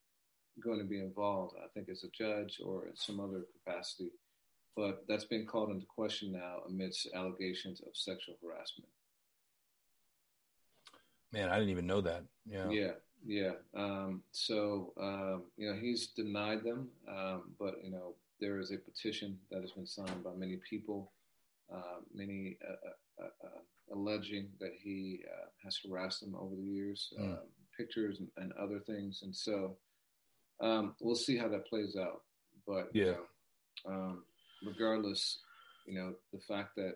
going to be involved. I think as a judge or in some other capacity, but that's been called into question now amidst allegations of sexual harassment. Man, I didn't even know that. Yeah. Yeah. Yeah. Um, so, um, you know, he's denied them, um, but, you know, there is a petition that has been signed by many people, uh, many uh, uh, uh, alleging that he uh, has harassed them over the years, mm. pictures and, and, other things. And so um, we'll see how that plays out. But, yeah. You know, um, regardless, you know, the fact that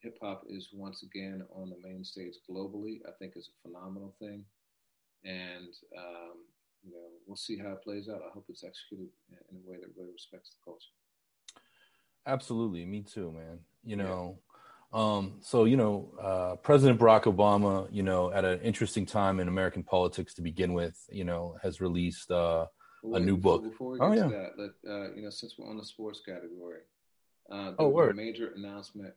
hip hop is once again on the main stage globally, I think is a phenomenal thing and um, you know we'll see how it plays out. I hope it's executed in a way that really respects the culture. Absolutely, me too, man. You know. Um, so you know, uh, President Barack Obama, you know, at an interesting time in American politics to begin with, you know, has released uh, a new book. Before we get oh, to yeah. that, let, uh, you know, since we're on the sports category, uh, oh, word. a major announcement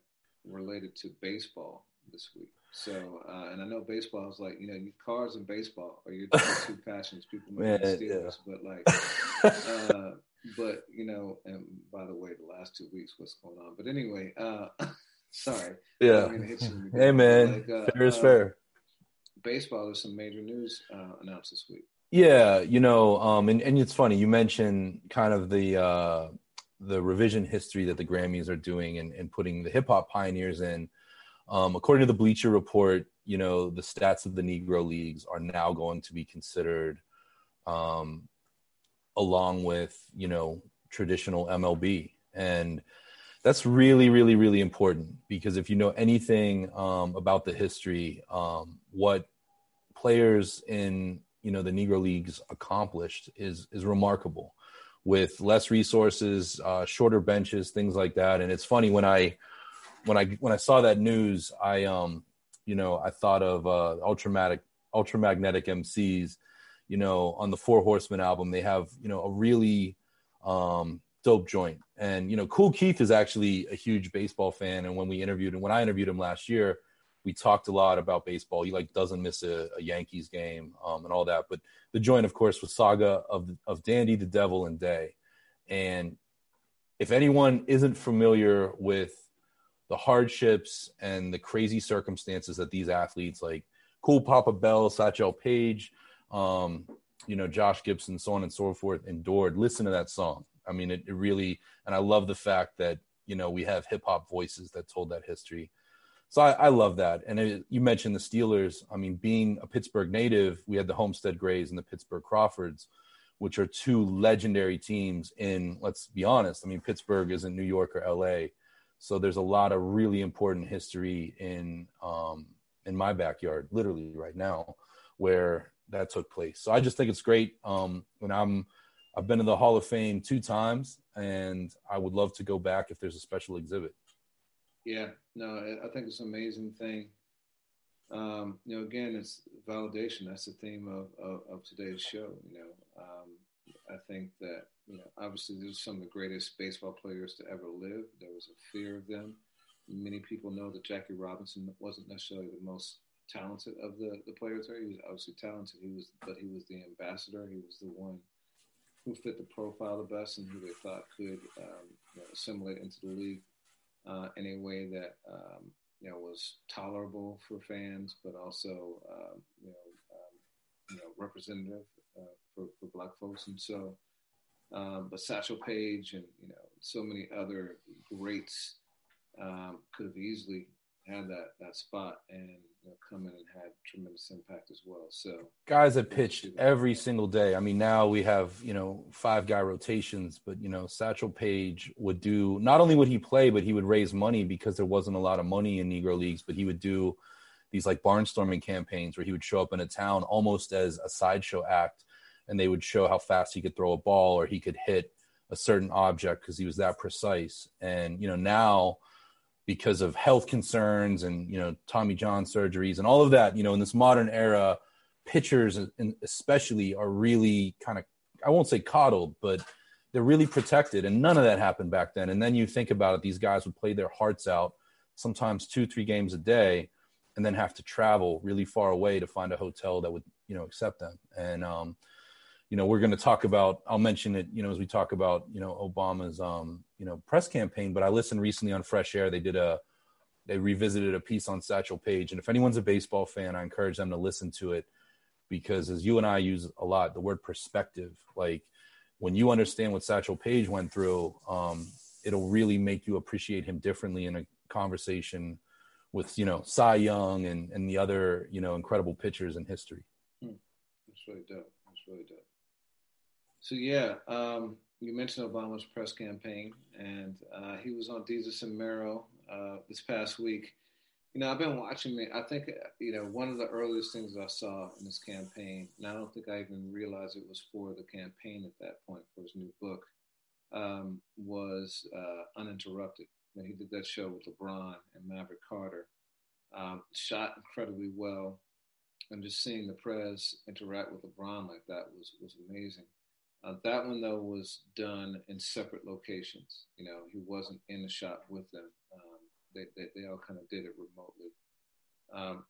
related to baseball this week. So, uh, and I know baseball is like, you know, you cars and baseball are your two passions. People may Man, be Steelers, yeah. but like, uh, but you know, and by the way, the last two weeks, what's going on? But anyway, uh, sorry. Yeah. don't hit you in the Hey, man, like, uh, fair is uh, fair. Baseball, there's some major news uh, announced this week. Yeah, you know, um, and, and it's funny you mentioned kind of the uh, the revision history that the Grammys are doing and, and putting the hip hop pioneers in. Um, according to the Bleacher Report, you know, the stats of the Negro leagues are now going to be considered um, along with you know traditional MLB, and that's really, really, really important because if you know anything um, about the history, um, what players in you know the Negro leagues accomplished is is remarkable, with less resources, uh, shorter benches, things like that. And it's funny when I when I when I saw that news, I um you know I thought of uh, ultramatic ultramagnetic MCs. You know, on the Four Horsemen album, they have you know a really um, dope joint. And you know, Kool Keith is actually a huge baseball fan. And when we interviewed and when I interviewed him last year, we talked a lot about baseball. He like doesn't miss a, a Yankees game um, and all that. But the joint, of course, was Saga of of Dandy, the Devil, and Day. And if anyone isn't familiar with the hardships and the crazy circumstances that these athletes like Cool Papa Bell, Satchel Paige, um, you know, Josh Gibson, so on and so forth, endured. Listen to that song. I mean, it, it really, and I love the fact that, you know, we have hip hop voices that told that history. So I, I love that. And it, you mentioned the Steelers. I mean, being a Pittsburgh native, we had the Homestead Grays and the Pittsburgh Crawfords, which are two legendary teams in, let's be honest, I mean, Pittsburgh isn't New York or LA. So there's a lot of really important history in, um, in my backyard, literally right now, where that took place. So I just think it's great. Um, when I'm, I've been to the Hall of Fame two times, and I would love to go back if there's a special exhibit. Yeah, no, I think it's an amazing thing. Um, you know, again, it's validation. That's the theme of, of, of today's show. You know, um, I think that you know, obviously, there's some of the greatest baseball players to ever live. There was a fear of them. Many people know that Jackie Robinson wasn't necessarily the most talented of the, the players there. He was obviously talented. He was, but he was the ambassador. He was the one who fit the profile the best and who they thought could um, you know, assimilate into the league uh, in a way that um, you know was tolerable for fans, but also um, you know um, you know representative uh, for, for Black folks. And so, um, but Satchel Paige and you know so many other greats um, could have easily had that that spot and you know, come in and had tremendous impact as well. So guys that pitched every single day. I mean, now we have you know five guy rotations, but you know Satchel Paige would do not only would he play, but he would raise money because there wasn't a lot of money in Negro leagues. But he would do these like barnstorming campaigns where he would show up in a town almost as a sideshow act, and they would show how fast he could throw a ball or he could hit a certain object because he was that precise. And you know now because of health concerns and you know Tommy John surgeries and all of that. You know, in this modern era, pitchers especially are really kind of I won't say coddled, but they're really protected, and none of that happened back then. And then you think about it; these guys would play their hearts out, sometimes two, three games a day, and then have to travel really far away to find a hotel that would you know accept them. And um, you know, we're going to talk about. I'll mention it. You know, as we talk about you know Obama's um, you know press campaign. But I listened recently on Fresh Air. They did a they revisited a piece on Satchel Paige, and if anyone's a baseball fan, I encourage them to listen to it because, as you and I use a lot, the word perspective. Like when you understand what Satchel Paige went through, um, it'll really make you appreciate him differently in a conversation with you know Cy Young and and the other you know incredible pitchers in history. Hmm. That's really dope. That's really dope. So yeah, um, you mentioned Obama's press campaign, and uh, he was on Desus and Mero uh, this past week. You know, I've been watching it. I think you know one of the earliest things I saw in this campaign, and I don't think I even realized it was for the campaign at that point for his new book. um, was uh, uninterrupted. And he did that show with LeBron and Maverick Carter. Um, shot incredibly well, and just seeing the press interact with LeBron like that was was amazing. Uh, that one though was done in separate locations. You know, he wasn't in the shop with them. Um, they, they, they all kind of did it remotely. Um,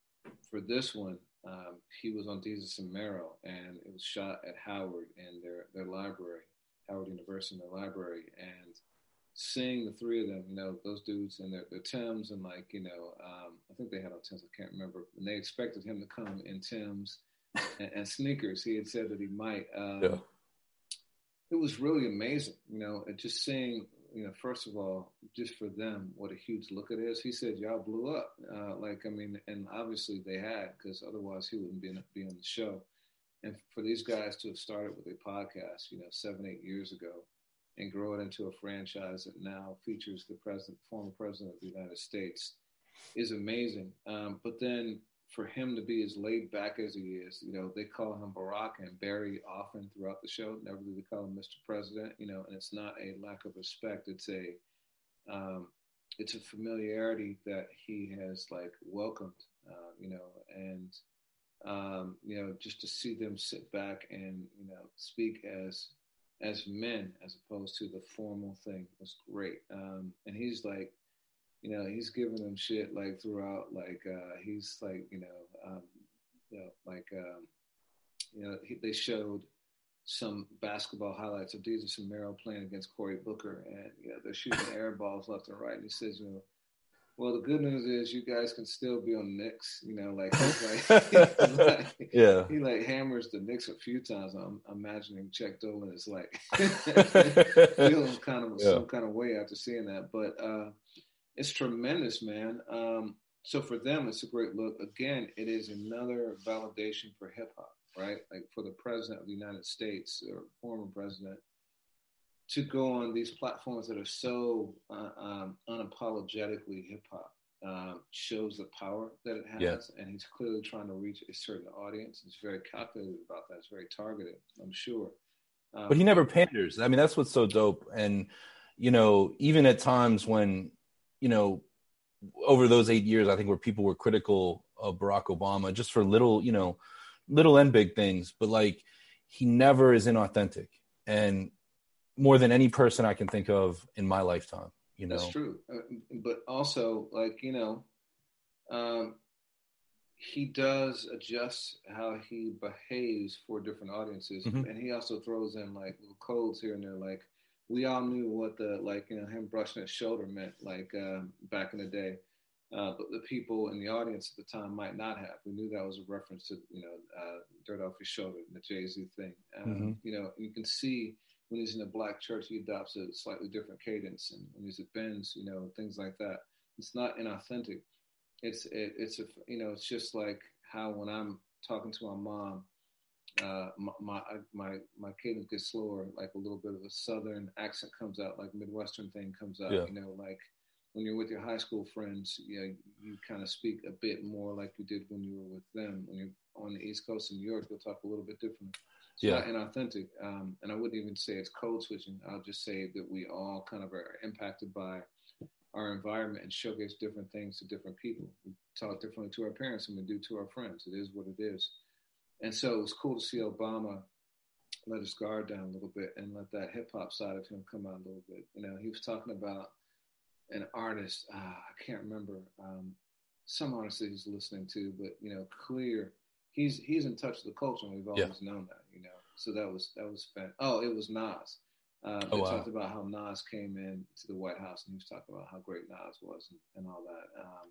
for this one, um, he was on Desus and Mero, and it was shot at Howard and their their library, Howard University, in their library, and seeing the three of them, you know, those dudes and their, their Tims and like, you know, um, I think they had on Tims, I can't remember, and they expected him to come in Tims and, and sneakers. He had said that he might. Um, yeah it was really amazing, you know, and just seeing, you know, first of all, just for them, what a huge look it is. He said, y'all blew up. Uh, like, I mean, and obviously they had, because otherwise he wouldn't be, be on the show. And for these guys to have started with a podcast, you know, seven, eight years ago, and grow it into a franchise that now features the president, former president of the United States, is amazing. Um, but then for him to be as laid back as he is, you know, they call him Barack and Barry often throughout the show. Never do they call him Mr. President, you know, and it's not a lack of respect. It's a, um, it's a familiarity that he has like welcomed, uh, you know, and, um, you know, just to see them sit back and, you know, speak as, as men as opposed to the formal thing was great. Um, and he's like, you know, he's giving them shit like throughout, like uh, he's like, you know, um, you know, like, um, you know, he, they showed some basketball highlights of Desus and Mero playing against Cory Booker, and you know, they're shooting air balls left and right. And he says, you know, well, the good news is you guys can still be on Knicks. You know, like, like, like yeah, he like hammers the Knicks a few times. I'm, imagining Chuck Dolan is like feeling kind of yeah. some kind of way after seeing that, but. uh it's tremendous, man. Um, so for them, it's a great look. Again, it is another validation for hip hop, right? Like for the president of the United States or former president to go on these platforms that are so uh, um, unapologetically hip hop um, shows the power that it has, yeah. and he's clearly trying to reach a certain audience. He's very calculated about that. It's very targeted, I'm sure. Um, but he never panders. I mean, that's what's so dope. And you know, even at times when you know, over those eight years, I think where people were critical of Barack Obama just for little, you know, little and big things, but like he never is inauthentic. And more than any person I can think of in my lifetime, you know. That's true. Uh, but also, like, you know, um, he does adjust how he behaves for different audiences. Mm-hmm. And he also throws in like little codes here and there, like, we all knew what the like you know him brushing his shoulder meant like uh, back in the day. Uh, but the people in the audience at the time might not have. We knew that was a reference to you know uh, dirt off his shoulder the jay-z thing. Um, mm-hmm. you know you can see when he's in a black church he adopts a slightly different cadence. And when he's at ben's you know things like that. It's not inauthentic. It's it, it's a you know it's just like how when i'm talking to my mom uh, my, my my my cadence gets slower, like a little bit of a southern accent comes out, like Midwestern thing comes out. Yeah. You know, like when you're with your high school friends, you know, you kind of speak a bit more like you did when you were with them. When you're on the East Coast in New York, you'll talk a little bit different. It's yeah. not inauthentic. Um, and I wouldn't even say it's code switching. I'll just say that we all kind of are impacted by our environment and showcase different things to different people. We talk differently to our parents than we do to our friends. It is what it is. And so it was cool to see Obama let his guard down a little bit and let that hip hop side of him come out a little bit. You know, he was talking about an artist, uh, I can't remember, um, some artist that he's listening to, but you know, clear. He's he's in touch with the culture, and we've always yeah. known that. You know, so that was that was fan- oh, it was Nas. Uh, oh, they wow. talked about how Nas came in to the White House, and he was talking about how great Nas was and, and all that. Um,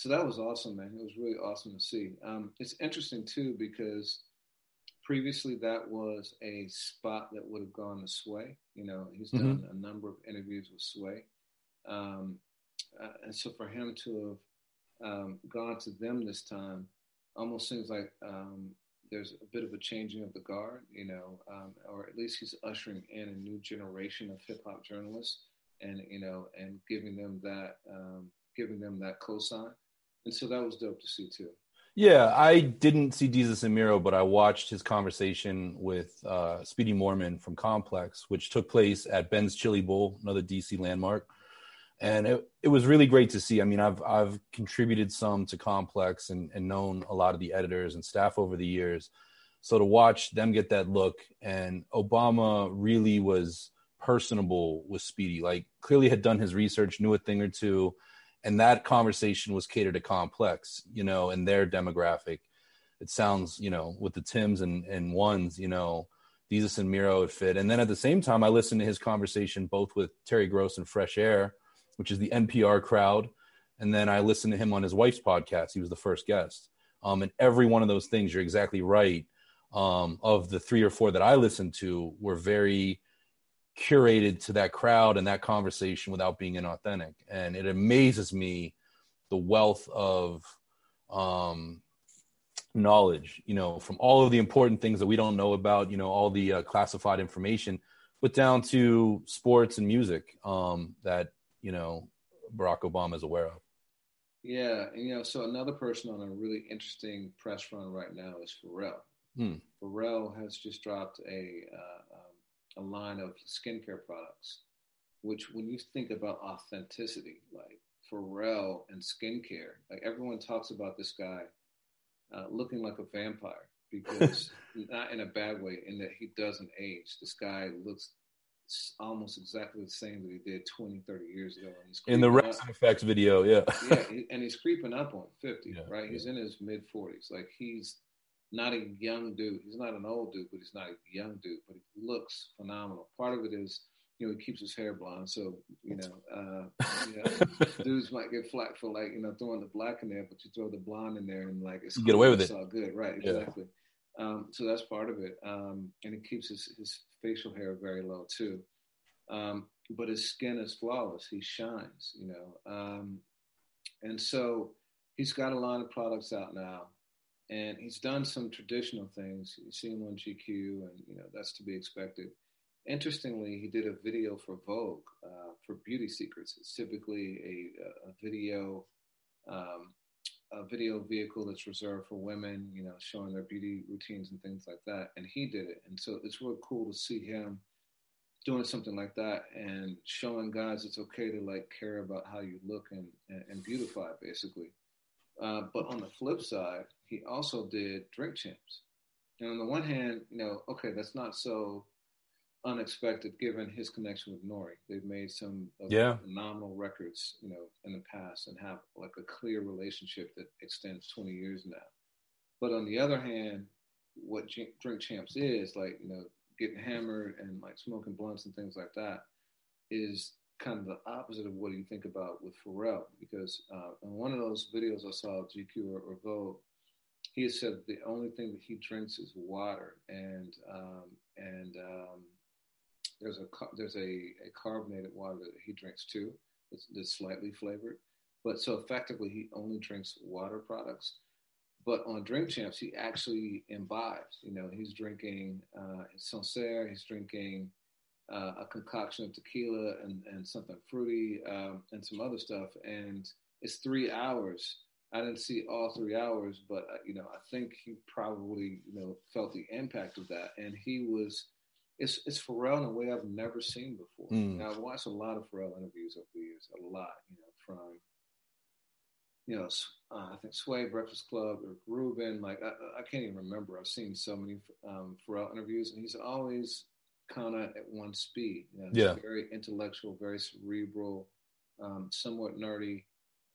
so that was awesome, man. It was really awesome to see. Um, it's interesting too because previously that was a spot that would have gone to Sway. You know, he's mm-hmm. done a number of interviews with Sway, um, uh, and so for him to have um, gone to them this time almost seems like um, there's a bit of a changing of the guard. You know, um, or at least he's ushering in a new generation of hip hop journalists, and you know, and giving them that um, giving them that cosign. And so that was dope to see too. Yeah, I didn't see Desus and Mero, but I watched his conversation with uh, Speedy Morman from Complex, which took place at Ben's Chili Bowl, another DC landmark. And it, it was really great to see. I mean, I've I've contributed some to Complex and, and known a lot of the editors and staff over the years. So to watch them get that look and Obama really was personable with Speedy, like clearly had done his research, knew a thing or two, and that conversation was catered to complex you know and their demographic. It sounds you know with the tims and and ones you know desus and mero would fit. And then at the same time i listened to his conversation both with terry gross and fresh air which is the npr crowd. And then i listened to him on his wife's podcast. He was the first guest. Um, and every one of those things you're exactly right um, of the three or four that i listened to were very curated to that crowd and that conversation without being inauthentic. And it amazes me the wealth of um, knowledge, you know, from all of the important things that we don't know about, you know, all the uh, classified information, but down to sports and music um, that, you know, Barack Obama is aware of. Yeah, and you know, so another person on a really interesting press run right now is Pharrell. Hmm. Pharrell has just dropped a uh, a line of skincare products, which when you think about authenticity, like Pharrell and skincare, like everyone talks about this guy uh, looking like a vampire because not in a bad way, in that he doesn't age. This guy looks almost exactly the same that he did 20, 30 years ago. in the Rex Effects video, yeah. yeah, and he's creeping up on 50, yeah, right? He's yeah. in his mid 40s. Like he's not a young dude. He's not an old dude, but he's not a young dude. But he looks phenomenal. Part of it is, you know, he keeps his hair blonde, so you know, uh, you know dudes might get flack for like you know throwing the black in there, but you throw the blonde in there and like it's get away with it. It's all good, right? Exactly. Yeah. Um, so that's part of it, um, and he keeps his his facial hair very low too. Um, but his skin is flawless. He shines, you know. Um, and so he's got a line of products out now and he's done some traditional things. You see him on GQ, and you know that's to be expected. Interestingly, he did a video for Vogue uh, for beauty secrets. It's typically a, a video, um, a video vehicle that's reserved for women, you know, showing their beauty routines and things like that. And he did it, and so it's real cool to see him doing something like that and showing guys it's okay to like care about how you look and, and, and beautify basically. Uh, but on the flip side, he also did Drink Champs. And on the one hand, you know, okay, that's not so unexpected given his connection with Nori. They've made some yeah. phenomenal records, you know, in the past and have like a clear relationship that extends 20 years now. But on the other hand, what Drink Champs is, like, you know, getting hammered and like smoking blunts and things like that, is kind of the opposite of what you think about with Pharrell. Because uh, in one of those videos I saw, GQ or, or Vogue, he said the only thing that he drinks is water, and um, and um, there's a there's a, a carbonated water that he drinks too, that's, that's slightly flavored. But so effectively, he only drinks water products. But on Drink Champs, he actually imbibes. You know, he's drinking uh, Sancerre, he's drinking uh, a concoction of tequila and, and something fruity um, and some other stuff. And it's three hours. I didn't see all three hours, but uh, you know, I think he probably you know felt the impact of that, and he was. It's it's Pharrell in a way I've never seen before. Mm. Now I've watched a lot of Pharrell interviews over the years, a lot, you know, from you know, uh, I think Sway, Breakfast Club, or Rubin. Like I, I, can't even remember. I've seen so many um, Pharrell interviews, and he's always kind of at one speed. You know, yeah. Very intellectual, very cerebral, um, somewhat nerdy.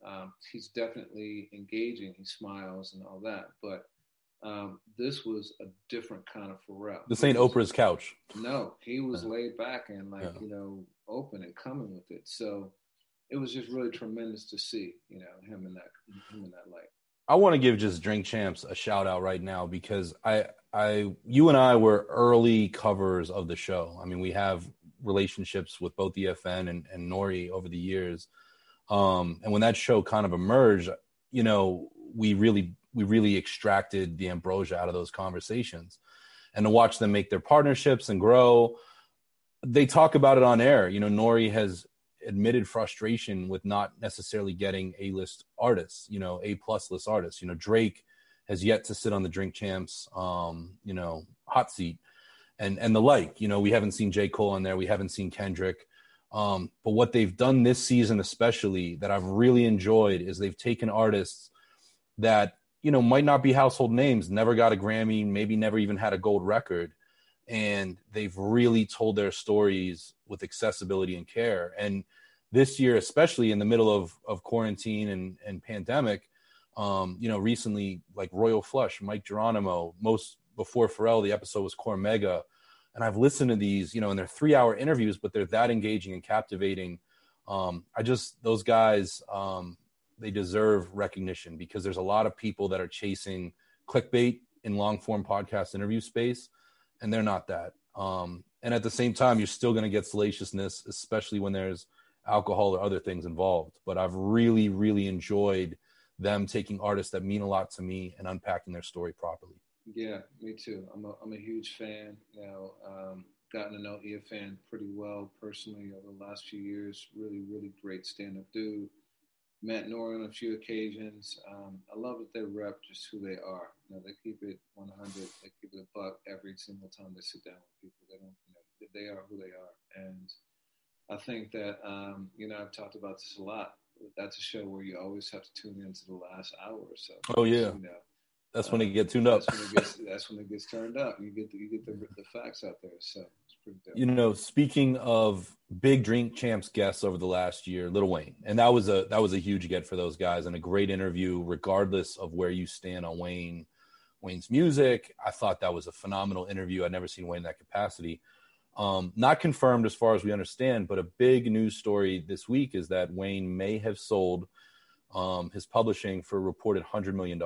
Um, he's definitely engaging. He smiles and all that. But um, this was a different kind of Pharrell. This ain't Oprah's couch. No, he was laid back and like, you know, open and coming with it. So it was just really tremendous to see, you know, him in that him in that light. I want to give just Drink Champs a shout out right now because I, I, you and I were early covers of the show. I mean, we have relationships with both EFN and, and N.O.R.E. over the years. Um, and when that show kind of emerged, you know, we really, we really extracted the ambrosia out of those conversations and to watch them make their partnerships and grow. They talk about it on air. You know, N.O.R.E. has admitted frustration with not necessarily getting a list artists, you know, a plus list artists. You know, Drake has yet to sit on the Drink Champs, um, you know, hot seat, and and the like. You know, we haven't seen J Cole on there, we haven't seen Kendrick. Um, but what they've done this season, especially that I've really enjoyed, is they've taken artists that you know might not be household names, never got a Grammy, maybe never even had a gold record, and they've really told their stories with accessibility and care. And this year, especially in the middle of of quarantine and and pandemic, um, you know, recently like Royal Flush, Mic Geronimo, most before Pharrell, the episode was Cormega. and I've listened to these, you know, and they're three hour interviews, but they're that engaging and captivating. Um, I just those guys, um, they deserve recognition because there's a lot of people that are chasing clickbait in long form podcast interview space, and they're not that. Um, and at the same time, you're still going to get salaciousness, especially when there's alcohol or other things involved. But I've really, really enjoyed them taking artists that mean a lot to me and unpacking their story properly. Yeah, me too. I'm a I'm a huge fan. You know, um, gotten to know EFN pretty well personally over the last few years. Really, really great stand-up dude. Met N.O.R.E. on a few occasions. Um, I love that they rep just who they are. You know, they keep it 100. They keep it a buck every single time they sit down with people. They don't, you know, they are who they are. And I think that, um, you know, I've talked about this a lot. That's a show where you always have to tune into the last hour or so. Oh yeah. You know, that's when it uh, gets tuned up. That's when it gets, that's when it gets turned up. You get the, you get the, the facts out there. So it's pretty dope. You know, speaking of big drink champs guests over the last year, Little Wayne, and that was a that was a huge get for those guys and a great interview, regardless of where you stand on Wayne. Wayne's music. I thought that was a phenomenal interview. I'd never seen Wayne in that capacity. Um, not confirmed as far as we understand, but a big news story this week is that Wayne may have sold um, his publishing for reported $100 million.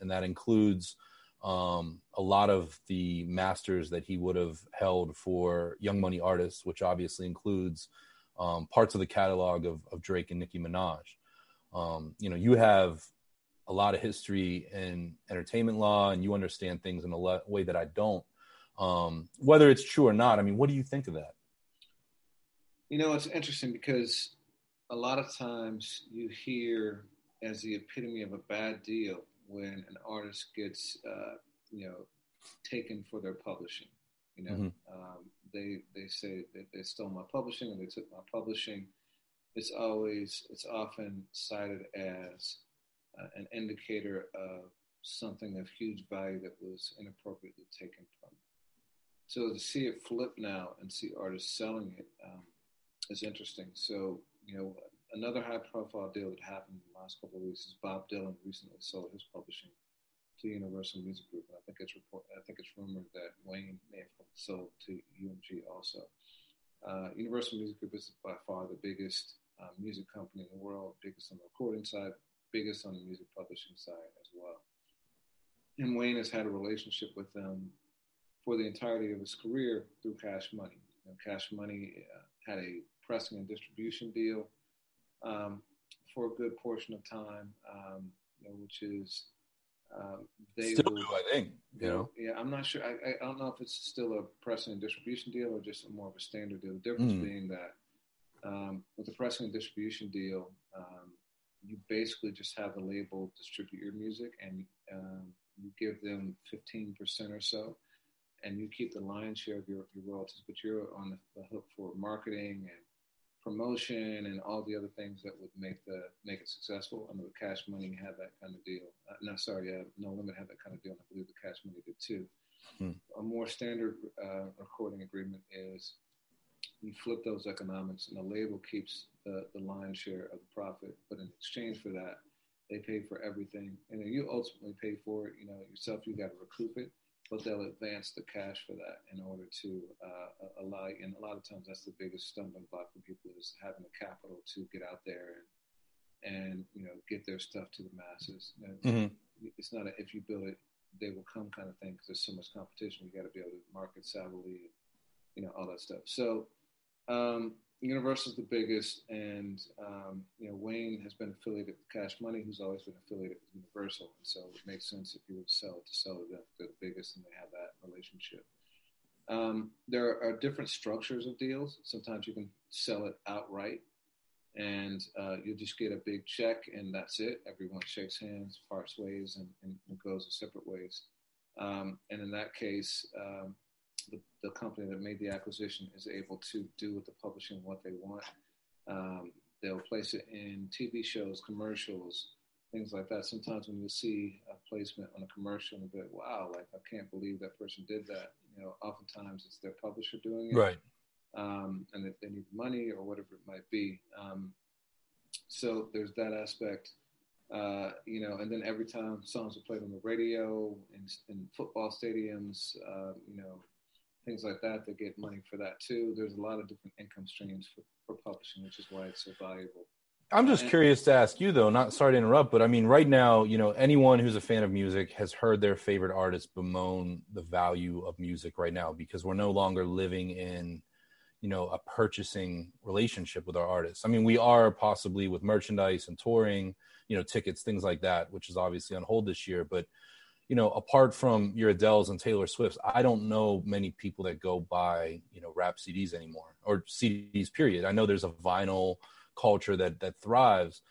And that includes um, a lot of the masters that he would have held for Young Money artists, which obviously includes um, parts of the catalog of, of, Drake and Nicki Minaj. Um, you know, you have a lot of history in entertainment law and you understand things in a le- way that I don't. Um, whether it's true or not, I mean, what do you think of that? You know, it's interesting because a lot of times you hear as the epitome of a bad deal when an artist gets, uh, you know, taken for their publishing. You know, mm-hmm. um, they they say that they stole my publishing or they took my publishing. It's always it's often cited as uh, an indicator of something of huge value that was inappropriately taken from. So to see it flip now and see artists selling it um, is interesting. So you know, another high-profile deal that happened in the last couple of weeks is Bob Dylan recently sold his publishing to Universal Music Group, and I think it's report, I think it's rumored that Wayne may have sold to UMG also. Uh, Universal Music Group is by far the biggest uh, music company in the world, biggest on the recording side, biggest on the music publishing side as well. And Wayne has had a relationship with them for the entirety of his career through Cash Money. You know, Cash Money uh, had a pressing and distribution deal um, for a good portion of time, um, you know, which is um, they still do, I think. You know, yeah, I'm not sure. I, I, don't know if it's still a pressing and distribution deal or just more of a standard deal. The difference mm. being that um, with the pressing and distribution deal, um, you basically just have the label distribute your music and um, you give them 15% or so and you keep the lion's share of your, your royalties, but you're on the, the hook for marketing and promotion and all the other things that would make the make it successful. I know the Cash Money had that kind of deal. Uh, no, sorry, uh, No Limit had that kind of deal. And I believe the Cash Money did too. Hmm. A more standard uh, recording agreement is you flip those economics, and the label keeps the the lion's share of the profit, but in exchange for that, they pay for everything, and then you ultimately pay for it. You know yourself. You got to recoup it but they'll advance the cash for that in order to uh, allow. And a lot of times, that's the biggest stumbling block for people is having the capital to get out there and and you know get their stuff to the masses. Mm-hmm. It's not a, if you build it, they will come kind of thing because there's so much competition. You got to be able to market savvily, and, you know all that stuff. So um, Universal is the biggest, and um, you know Wayne has been affiliated with Cash Money, who's always been affiliated with Universal, and so it makes sense if you to sell to sell. They're the biggest, and they have that relationship. Um, there are different structures of deals. Sometimes you can sell it outright, and uh, you just get a big check, and that's it. Everyone shakes hands, parts ways, and, and, goes separate ways. Um, and in that case, um, the, the, company that made the acquisition is able to do with the publishing what they want. Um, they'll place it in TV shows, commercials, things like that. Sometimes when you see a placement on a commercial and be like, wow, like I can't believe that person did that. You know, oftentimes it's their publisher doing it. Right. Um, and if they need money or whatever it might be. Um, so there's that aspect. Uh, you know, and then every time songs are played on the radio in, in football stadiums, uh, you know, things like that, that get money for that too. There's a lot of different income streams for, for publishing, which is why it's so valuable. I'm just curious to ask you though, not sorry to interrupt, but I mean, right now, you know, anyone who's a fan of music has heard their favorite artist bemoan the value of music right now because we're no longer living in, you know, a purchasing relationship with our artists. I mean, we are possibly with merchandise and touring, you know, tickets, things like that, which is obviously on hold this year. But, you know, apart from your Adele's and Taylor Swift's, I don't know many people that go buy, you know, rap CDs anymore or CDs, period. I know there's a vinyl culture that that thrives.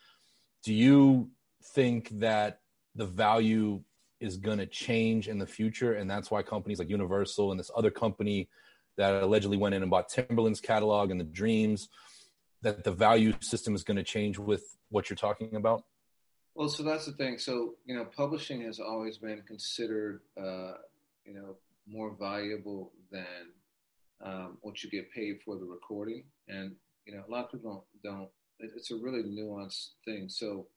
Do you think that the value is going to change in the future, and that's why companies like Universal and this other company that allegedly went in and bought Timbaland's catalog and the Dreams, that the value system is going to change with what you're talking about? Well, so that's the thing. So you know, publishing has always been considered, uh, you know, more valuable than um, what you get paid for the recording, and you know, a lot of people don't, don't it's a really nuanced thing. So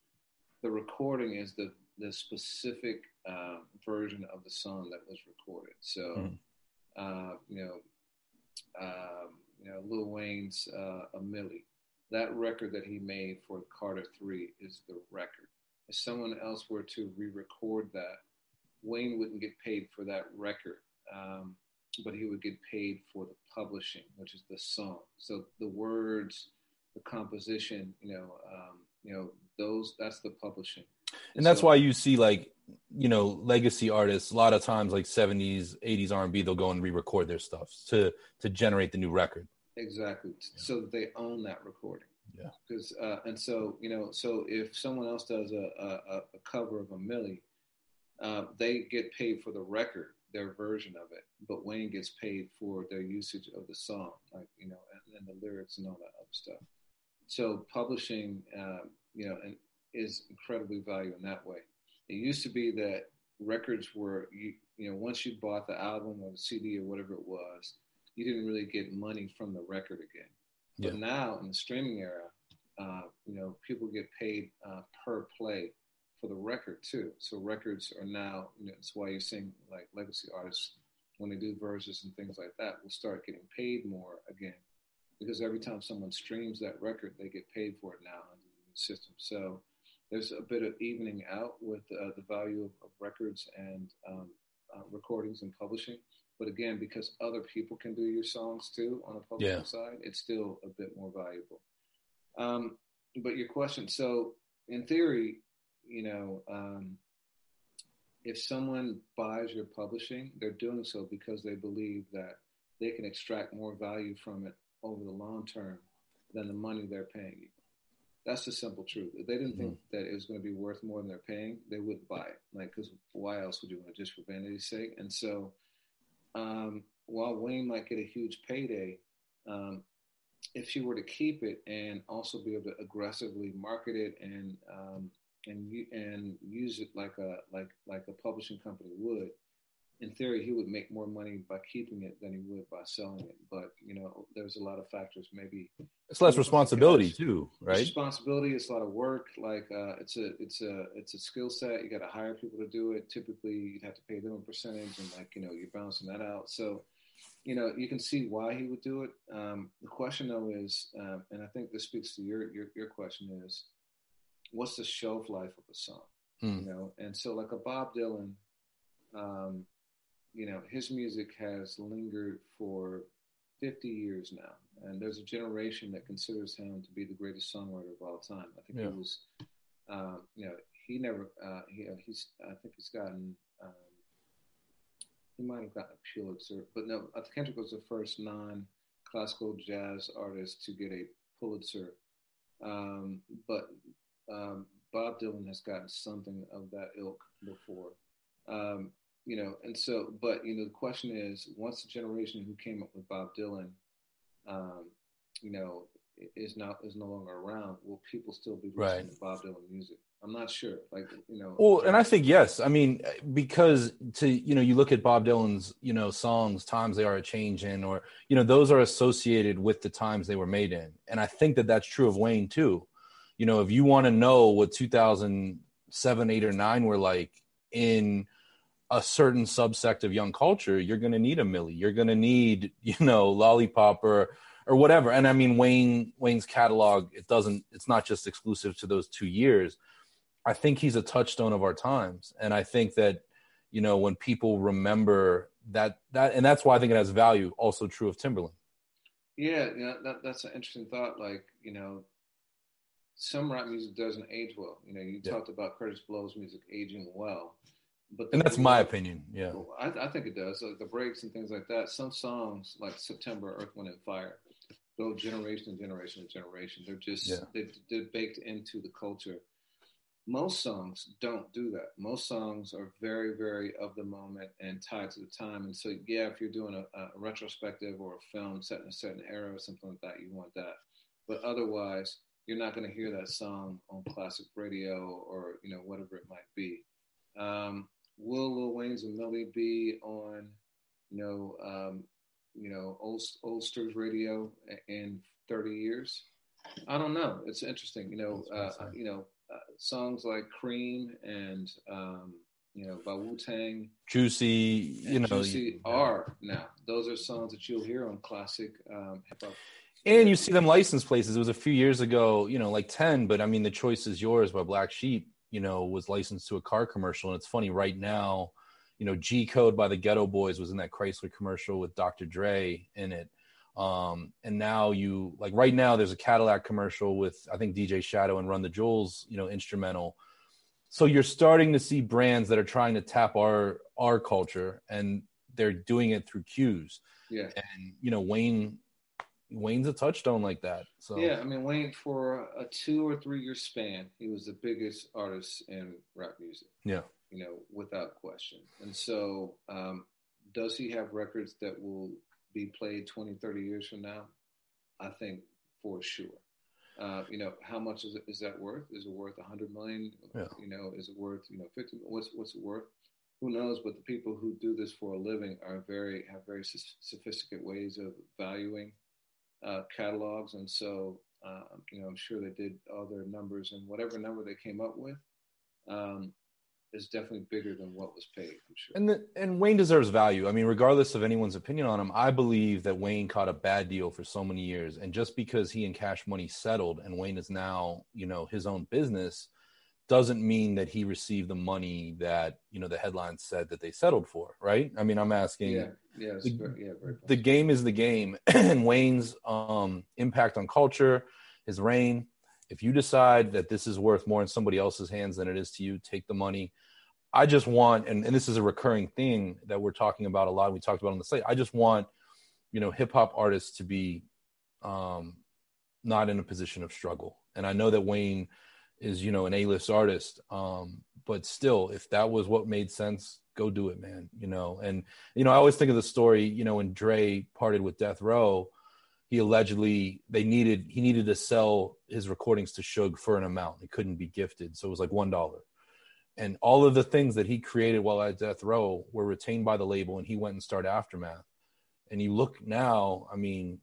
the recording is the the specific uh, version of the song that was recorded. So mm. uh, you know, um, you know, Lil Wayne's uh, "A Milli," that record that he made for Carter Three is the record. If someone else were to re-record that, Wayne wouldn't get paid for that record. Um, but he would get paid for the publishing, which is the song. So the words, the composition, you know, um, you know, those that's the publishing. And that's so, why you see like, you know, legacy artists a lot of times like 70s, 80s R&B they'll go and re-record their stuff to to generate the new record. Exactly. Yeah. So that they own that recording. Yeah. Because uh, and so, you know, so if someone else does a a, a cover of a Milli, uh, they get paid for the record their version of it, but Wayne gets paid for their usage of the song, like you know, and, and the lyrics and all that other stuff. So publishing, um, you know, is incredibly valuable in that way. It used to be that records were, you, you know, once you bought the album or the CD or whatever it was, you didn't really get money from the record again. Yeah. But now in the streaming era, uh, you know, people get paid uh, per play for the record too. So records are now, you know, that's why you're seeing like legacy artists when they do verses and things like that will start getting paid more again because every time someone streams that record, they get paid for it now under the new system. So there's a bit of evening out with uh, the value of, of records and um, uh, recordings and publishing. But again, because other people can do your songs too on the publishing yeah. side, it's still a bit more valuable. Um, but your question, so in theory, you know, um, if someone buys your publishing, they're doing so because they believe that they can extract more value from it over the long term than the money they're paying you. That's the simple truth. If they didn't mm-hmm. think that it was going to be worth more than they're paying, they wouldn't buy it. Like, because why else would you want it just for vanity's sake? And so, um, while Wayne might get a huge payday, um, if she were to keep it and also be able to aggressively market it and um, and and use it like a like like a publishing company would, in theory, he would make more money by keeping it than he would by selling it. But you know, there's a lot of factors. Maybe it's less responsibility too, right? Responsibility. It's a lot of work. Like uh, it's a it's a it's a skill set. You got to hire people to do it. Typically, you'd have to pay them a percentage, and like you know, you're balancing that out. So, you know, you can see why he would do it. Um, the question though is, um, and I think this speaks to your your your question is, what's the shelf life of a song? Hmm. You know, and so like a Bob Dylan. Um, you know, his music has lingered for 50 years now. And there's a generation that considers him to be the greatest songwriter of all time. I think yeah. he was, um, you know, he never, uh, he, uh, he's, I think he's gotten, um, he might have gotten a Pulitzer, but no, I think Kendrick was the first non classical jazz artist to get a Pulitzer Um, but um, Bob Dylan has gotten something of that ilk before. Um, you know, and so, but you know, the question is, once the generation who came up with Bob Dylan, um, you know, is not is no longer around, will people still be listening Right. to Bob Dylan music? I'm not sure. Like, you know, Well, and I think yes. I mean, because to you know, you look at Bob Dylan's you know songs, "Times They Are a Change" in, or you know, those are associated with the times they were made in, and I think that that's true of Wayne too. You know, if you want to know what 2007, eight, or nine were like in a certain subsect of young culture, you're going to need a Milli. You're going to need you know Lollipop or or whatever. And I mean, Wayne Wayne's catalog it doesn't. It's not just exclusive to those two years. I think he's a touchstone of our times, and I think that you know when people remember that that and that's why I think it has value. Also true of Timbaland. Yeah, you know, that, that's an interesting thought. Like, you know, some rap music doesn't age well. You know, you Yeah. talked about Kurtis Blow's music aging well, but And that's my opinion. Yeah. I, I think it does. Like the breaks and things like that. Some songs, like September, Earth, Wind, and Fire, go generation and generation and generation. They're just Yeah. they, they're baked into the culture. Most songs don't do that. Most songs are very, very of the moment and tied to the time. And so, yeah, if you're doing a, a retrospective or a film set in a certain era or something like that, you want that. But otherwise, you're not going to hear that song on classic radio or you know whatever it might be. Um, will Lil Wayne's and Milli be on, you know, um, you know, old Oldsters radio in 30 years? I don't know. It's interesting. You know, uh, what I'm saying. you know, uh, songs like Cream and um, you know, by Wu Tang Juicy, you know, Juicy you- are now. Those are songs that you'll hear on classic um, hip hop. and you see them licensed places. It was a few years ago, you know, like 10, but I mean, The Choice is Yours by Black Sheep, you know, was licensed to a car commercial. And it's funny, right now, you know, G Code by the Geto Boys was in that Chrysler commercial with Dr. Dre in it. Um, and now you, like, right now, there's a Cadillac commercial with, I think, DJ Shadow and Run the Jewels, you know, instrumental. So you're starting to see brands that are trying to tap our our culture and they're doing it through cues. Yeah. And, you know, Wayne Wayne's a touchstone like that. So Yeah, I mean, Wayne for a two or three year span, he was the biggest artist in rap music. Yeah. you know, without question. And so, um, does he have records that will be played 20, 30 years from now? I think for sure. Uh, you know, how much is, it, is that worth? Is it worth a 100 million? Yeah. You know, is it worth, you know, 50? What's, what's it worth? Who knows? But the people who do this for a living are very, have very sophisticated ways of valuing uh, catalogs. And so, um, you know, I'm sure they did all their numbers and whatever number they came up with, um, is definitely bigger than what was paid. I'm sure. And the, and Wayne deserves value. I mean, regardless of anyone's opinion on him, I believe that Wayne caught a bad deal for so many years, and just because he and Cash Money settled, and Wayne is now you know his own business, doesn't mean that he received the money that you know the headlines said that they settled for. Right? I mean, I'm asking. yeah, yeah, the- very, yeah, very. the game is the game and wayne's um, impact on culture his reign if you decide that this is worth more in somebody else's hands than it is to you take the money i just want and, and this is a recurring thing that we're talking about a lot we talked about on the site i just want you know hip-hop artists to be um, not in a position of struggle and i know that wayne is you know an a-list artist um, but still if that was what made sense go do it man you know and you know, I always think of the story, you know, when Dre parted with Death Row, he allegedly they needed he needed to sell his recordings to Suge for an amount. It couldn't be gifted. So it was like one dollar. And all of the things that he created while at Death Row were retained by the label and he went and started Aftermath. And you look now, I mean,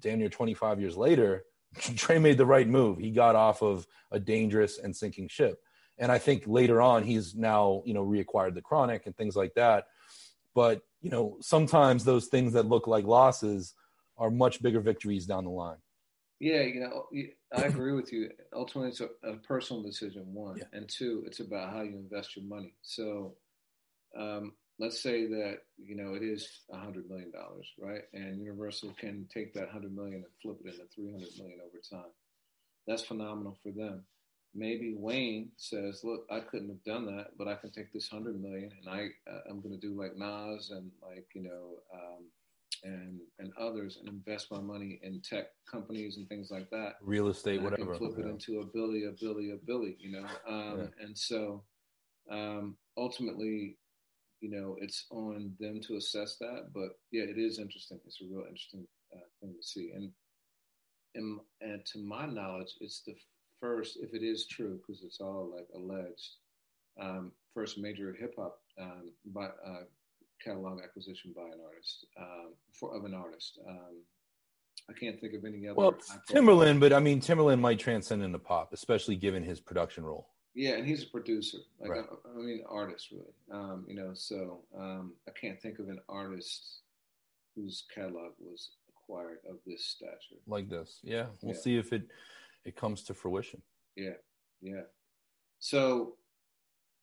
damn near 25 years later, Dre made the right move. He got off of a dangerous and sinking ship. And I think later on he's now, you know, reacquired the chronic and things like that but you know sometimes those things that look like losses are much bigger victories down the line Yeah, you know, I agree with you. Ultimately, it's a, a personal decision. One Yeah. and two, it's about how you invest your money. So, um, let's say that you know it is a hundred million dollars, right? And Universal can take that hundred million and flip it into three hundred million over time. That's phenomenal for them. Maybe Wayne says, "Look, I couldn't have done that, but I can take this hundred million and I uh, I'm going to do like Nas and like you know." Um, and and others and invest my money in tech companies and things like that. Real estate, and whatever. Flip yeah. it into a billy, a billy, a billy. You know, um, Yeah. and so um, ultimately, you know, it's on them to assess that. But yeah, it is interesting. It's a real interesting uh, thing to see. And and and to my knowledge, it's the first, if it is true, because it's all like alleged, um, first major hip hop um, by uh, catalog acquisition by an artist um, for of an artist. Um, I can't think of any other. Well, Timbaland, but I mean, Timbaland might transcend into pop, especially given his production role. Yeah, and he's a producer. Like Right. I, I mean, artist really. Um, you know, so um, I can't think of an artist whose catalog was acquired of this stature. like this. Yeah, we'll Yeah. see if it it comes to fruition. Yeah, yeah. So,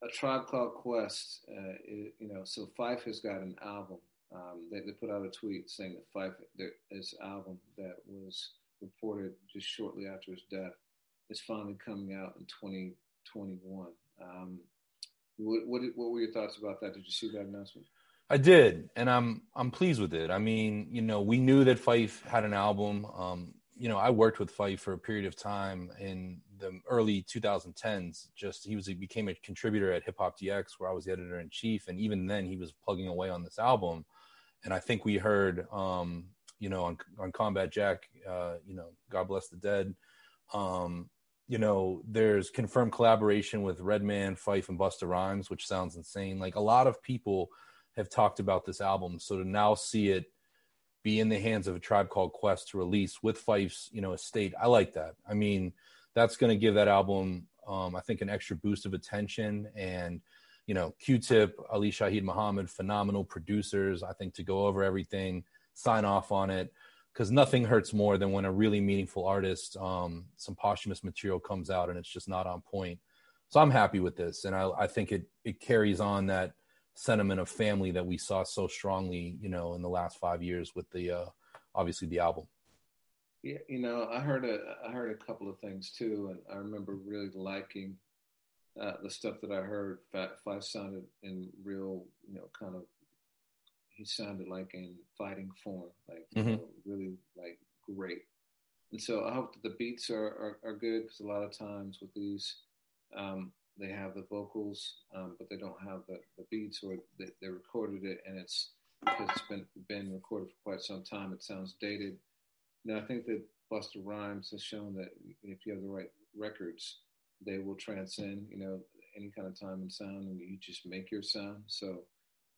a tribe called Quest. Uh, it, you know, so Phife has got an album. Um, they, they put out a tweet saying that Phife, there, his album that was reported just shortly after his death, is finally coming out in 2021. Um, what, what, what were your thoughts about that? Did you see that announcement? I did, and I'm I'm pleased with it. I mean, you know, we knew that Phife had an album. Um, you know, I worked with Phife for a period of time in the early 2010s. Just he was he became a contributor at Hip Hop DX, where I was the editor in chief, and even then he was plugging away on this album. And I think we heard, um, you know, on on Combat Jack, uh, you know, God bless the dead. Um, you know, there's confirmed collaboration with Redman, Phife, and Busta Rhymes, which sounds insane. Like a lot of people have talked about this album. So to now see it be in the hands of a tribe called Quest to release with Phife's, you know, estate, I like that. I mean, that's going to give that album, um, I think, an extra boost of attention. And, you know, Q-Tip, Ali Shaheed Muhammad, phenomenal producers. I think to go over everything, sign off on it, because nothing hurts more than when a really meaningful artist, um, some posthumous material comes out and it's just not on point. So I'm happy with this, and I, I think it it carries on that sentiment of family that we saw so strongly, you know, in the last five years with the uh, obviously the album. Yeah, you know, I heard a I heard a couple of things too, and I remember really liking uh, the stuff that I heard. Phife sounded in real, you know, kind of. He sounded like in fighting form, like you Mhm. know, really like great. And so I hope that the beats are are, are good because a lot of times with these, um, they have the vocals, um, but they don't have the, the beats, or they, they recorded it and it's because it's been been recorded for quite some time. It sounds dated. Now, I think that Busta Rhymes has shown that if you have the right records, they will transcend, you know, any kind of time and sound, and you just make your sound. So,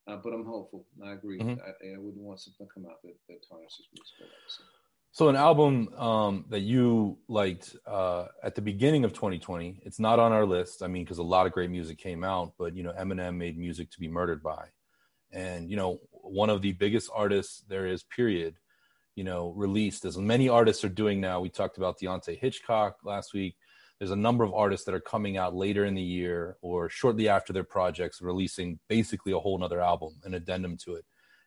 uh, but I'm hopeful. I agree. Mhm. I, I wouldn't want something to come out that, that tarnishes musical legacy. So an album um, that you liked uh, at the beginning of 2020. It's not on our list. I mean, because a lot of great music came out, but you know, Eminem made music to be murdered by, and you know, one of the biggest artists there is. Period. You know, released as many artists are doing now. We talked about Deante' Hitchcock last week. There's a number of artists that are coming out later in the year or shortly after their projects, releasing basically a whole nother album, an addendum to it.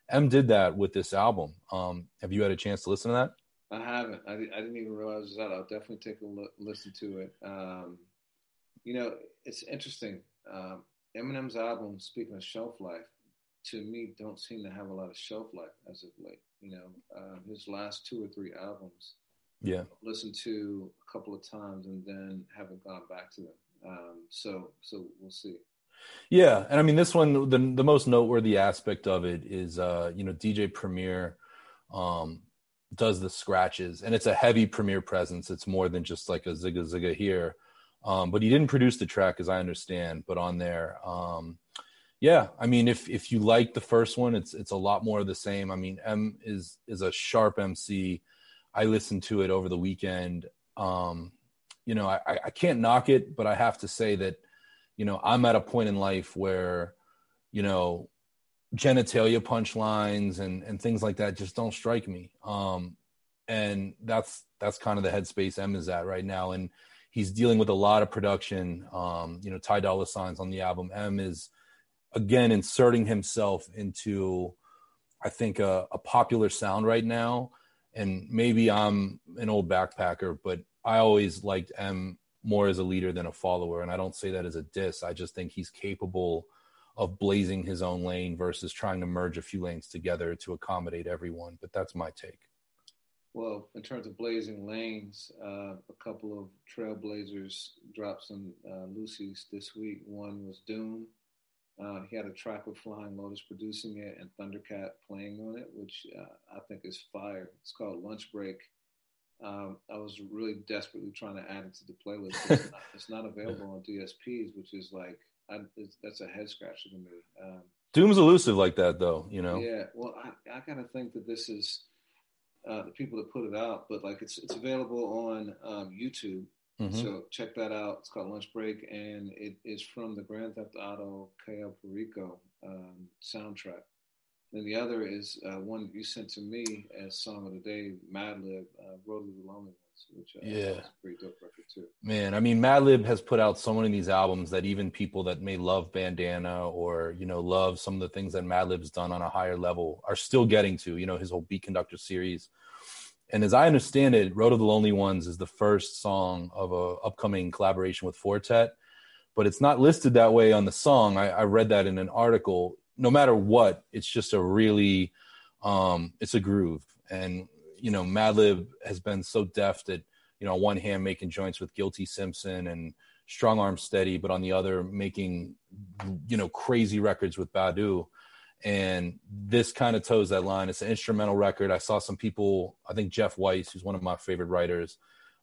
M did that with this album. Um, have you had a chance to listen to that? I haven't. I, I didn't even realize out. I'll definitely take a look, listen to it. Um, you know, it's interesting. Um, Eminem's album, speaking of shelf life, to me, don't seem to have a lot of shelf life as of late. You know, uh, his last two or three albums, Yeah. listened to a couple of times and then haven't gone back to them. Um, so, so we'll see. Yeah, and I mean this one, the the most noteworthy aspect of it is, uh, you know, DJ Premier um, does the scratches, and it's a heavy Premier presence. It's more than just like a zigga zigga here, um, but he didn't produce the track, as I understand. But on there, um, yeah, I mean, if if you like the first one, it's it's a lot more of the same. I mean, M is is a sharp MC. I listened to it over the weekend. Um, you know, I, I can't knock it, but I have to say that you know, I'm at a point in life where, you know, genitalia punchlines and and things like that just don't strike me. Um, and that's that's kind of the headspace M is at right now, and he's dealing with a lot of production. Um, you know, Ty Dolla Signs on the album. M is again inserting himself into, I think, a, a popular sound right now. And maybe I'm an old backpacker, but I always liked M more as a leader than a follower. And I don't say that as a diss. I just think he's capable of blazing his own lane versus trying to merge a few lanes together to accommodate everyone. But that's my take. Well, in terms of blazing lanes, uh, a couple of trailblazers dropped some uh, loosies this week. One was Doom. Uh, he had a track with Flying Lotus producing it and Thundercat playing on it, which uh, I think is fire. It's called Lunch Break. Um, I was really desperately trying to add it to the playlist. It's not, it's not available on DSPs, which is like I, that's a head scratcher to me. Um, Doom's elusive like that, though. You know. Yeah. Well, I, I kind of think that this is uh, the people that put it out, but like it's it's available on um, YouTube. Mm-hmm. So check that out. It's called Lunch Break, and it is from the Grand Theft Auto Cayo Perico um, soundtrack. Then the other is uh, one you sent to me as song of the day, Madlib, uh, "Road to the Lonely Ones," which uh, yeah, pretty dope record too. Man, I mean, Madlib has put out so many of these albums that even people that may love Bandana or you know love some of the things that Madlib's done on a higher level are still getting to. You know, his whole Beat Konducta series. And as I understand it, "Road of the Lonely Ones" is the first song of a upcoming collaboration with Four Tet, but it's not listed that way on the song. I, I read that in an article no matter what, it's just a really, um, it's a groove. And, you know, Madlib has been so deft at, you know, on one hand making joints with Guilty Simpson and Strong Arm Steady, but on the other making, you know, crazy records with Badu. And this kind of toes that line. It's an instrumental record. I saw some people, I think Jeff Weiss, who's one of my favorite writers,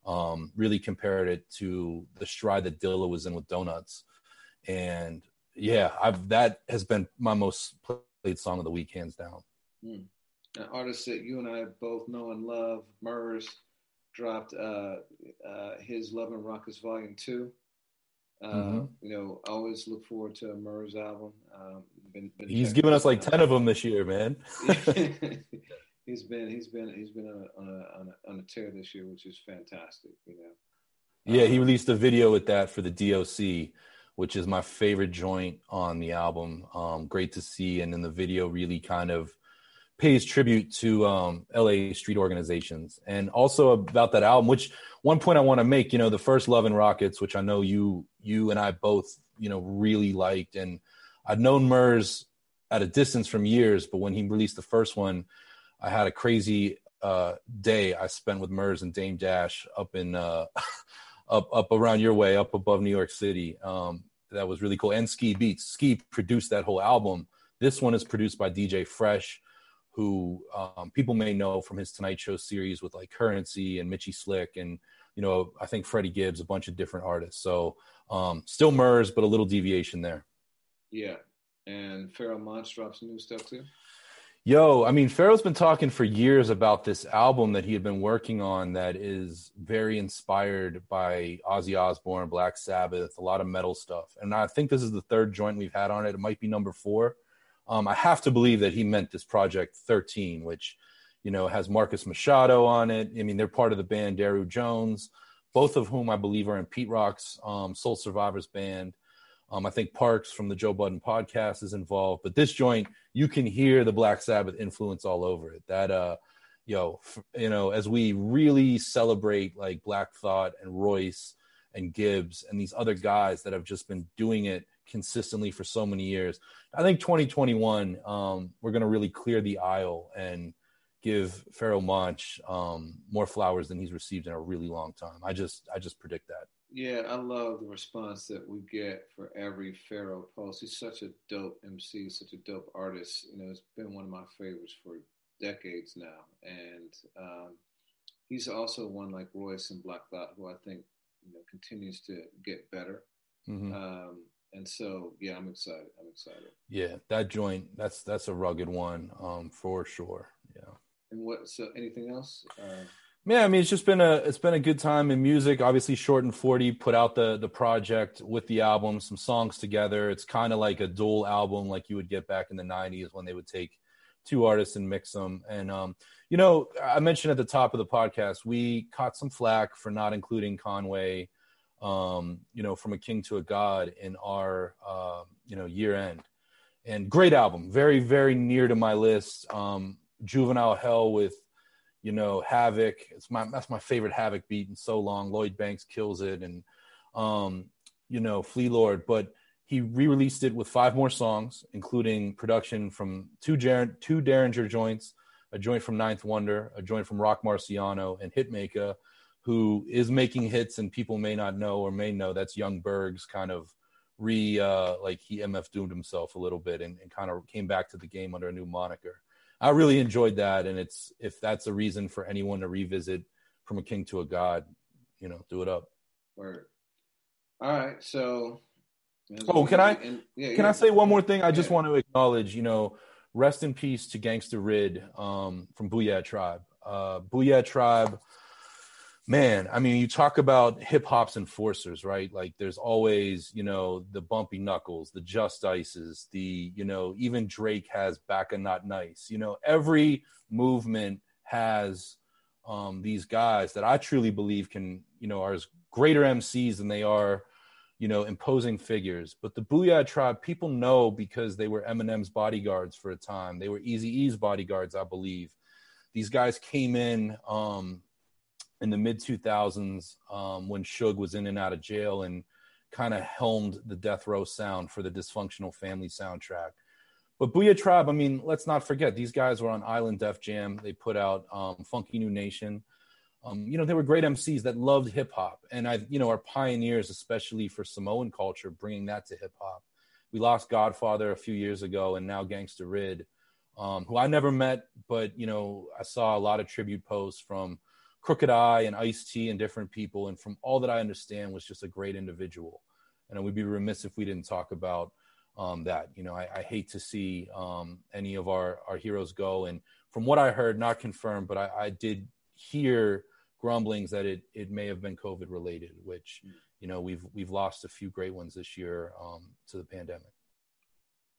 um, really compared it to the stride that Dilla was in with Donuts. And yeah, I've that has been my most played song of the week, hands down. Mm. An artist that you and I both know and love, Murs, dropped uh, uh, his Love and Rockets Volume Two. Uh, mm-hmm. You know, always look forward to a Murs album. Um, been, been he's given us like ten of them this year, man. he's been he's been he's been on a, on a, on a, on a tear this year, which is fantastic. You know. Yeah, he um, released a video with that for the DOC which is my favorite joint on the album. Um, great to see, and in the video, really kind of pays tribute to um, LA street organizations, and also about that album. Which one point I want to make, you know, the first Love and Rockets, which I know you you and I both, you know, really liked, and I'd known Murs at a distance from years, but when he released the first one, I had a crazy uh, day I spent with Murs and Dame Dash up in. Uh, up up around your way, up above New York City. Um, that was really cool. And Ski Beats. Ski produced that whole album. This one is produced by DJ Fresh, who um, people may know from his Tonight Show series with like Currency and Mitchy Slick, and you know I think Freddie Gibbs, a bunch of different artists. So um, still Murs, but a little deviation there. Yeah, and Pharoahe Monch drops some new stuff too. Yo, I mean, Pharoahe's been talking for years about this album that he had been working on that is very inspired by Ozzy Osbourne, Black Sabbath, a lot of metal stuff. And I think this is the third joint we've had on it. It might be number four. Um, I have to believe that he meant this project 13, which, you know, has Marcus Machado on it. I mean, they're part of the band Daru Jones, both of whom I believe are in Pete Rock's um, Soul Survivors band. Um, I think Parks from the Joe Budden podcast is involved, but this joint you can hear the Black Sabbath influence all over it. That uh, yo, f- you know, as we really celebrate like Black Thought and Royce and Gibbs and these other guys that have just been doing it consistently for so many years. I think 2021, um, we're going to really clear the aisle and give Pharoahe Monch um, more flowers than he's received in a really long time. I just, I just predict that. Yeah, I love the response that we get for every Pharoahe post. He's such a dope MC, such a dope artist. You know, it's been one of my favorites for decades now. And um, he's also one like Royce and Black Thought, who I think you know continues to get better. Mm-hmm. Um, and so, yeah, I'm excited. I'm excited. Yeah, that joint, that's that's a rugged one um, for sure. Yeah. And what? So, anything else? Uh, yeah, I mean it's just been a it's been a good time in music. Obviously, Short and Forty put out the the project with the album, some songs together. It's kind of like a dual album, like you would get back in the '90s when they would take two artists and mix them. And um, you know, I mentioned at the top of the podcast, we caught some flack for not including Conway, um, you know, from a king to a god in our uh, you know year end. And great album, very very near to my list. Um, Juvenile Hell with you know, Havoc. It's my that's my favorite Havoc beat in so long. Lloyd Banks kills it, and um, you know, Flee Lord. But he re-released it with five more songs, including production from two, two Daringer joints, a joint from Ninth Wonder, a joint from Roc Marciano, and Hitmaka, who is making hits and people may not know or may know that's Young Berg's kind of re uh, like he MF doomed himself a little bit and, and kind of came back to the game under a new moniker. I really enjoyed that, and it's if that's a reason for anyone to revisit from a king to a god, you know, do it up. Word. All right, so Oh, can I and, yeah, can yeah. I say one more thing? I just Yeah. want to acknowledge, you know, rest in peace to Gangsta Ridd um, from Boo-Yaa Tribe. Uh, Boo-Yaa Tribe, man. I mean, you talk about hip hop's enforcers, right? Like, there's always, you know, the Bumpy Knuckles, the Just Ices, the, you know, even Drake has Baka Not Nice. You know, every movement has um, these guys that I truly believe can, you know, are as greater MCs than they are you know, imposing figures. But the Boo-Yaa Tribe, people know because they were Eminem's bodyguards for a time. They were Eazy-E's bodyguards, I believe. These guys came in um, in the mid 2000s um, when Suge was in and out of jail and kind of helmed the death row sound for the dysfunctional family soundtrack. But Boo-Yaa Tribe, I mean, let's not forget these guys were on Island Def Jam. They put out um, Funky New Nation. Um, you know, they were great MCs that loved hip hop, and I, you know, are pioneers, especially for Samoan culture, bringing that to hip hop. We lost Godfather a few years ago, and now Gangsta Ridd, um, who I never met, but you know, I saw a lot of tribute posts from Crooked I and Ice T and different people, and from all that I understand, was just a great individual. And we'd be remiss if we didn't talk about um, that. You know, I, I hate to see um, any of our our heroes go, and from what I heard, not confirmed, but I, I did hear grumblings that it it may have been COVID related, which you know we've we've lost a few great ones this year um, to the pandemic.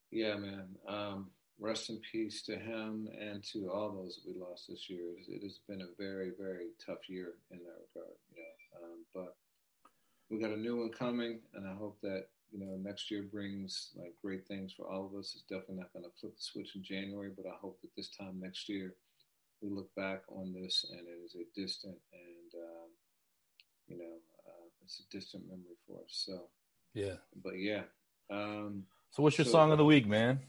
Yeah, man. Um, rest in peace to him and to all those that we lost this year. It, it has been a very, very tough year in that regard. You know, um, but we got a new one coming, and I hope that you know next year brings like great things for all of us. It's definitely not going to flip the switch in January, but I hope that this time next year we look back on this and it is a distant and um, you know uh, it's a distant memory for us. So, Yeah. but yeah. Um, So what's your So- song of the week, man?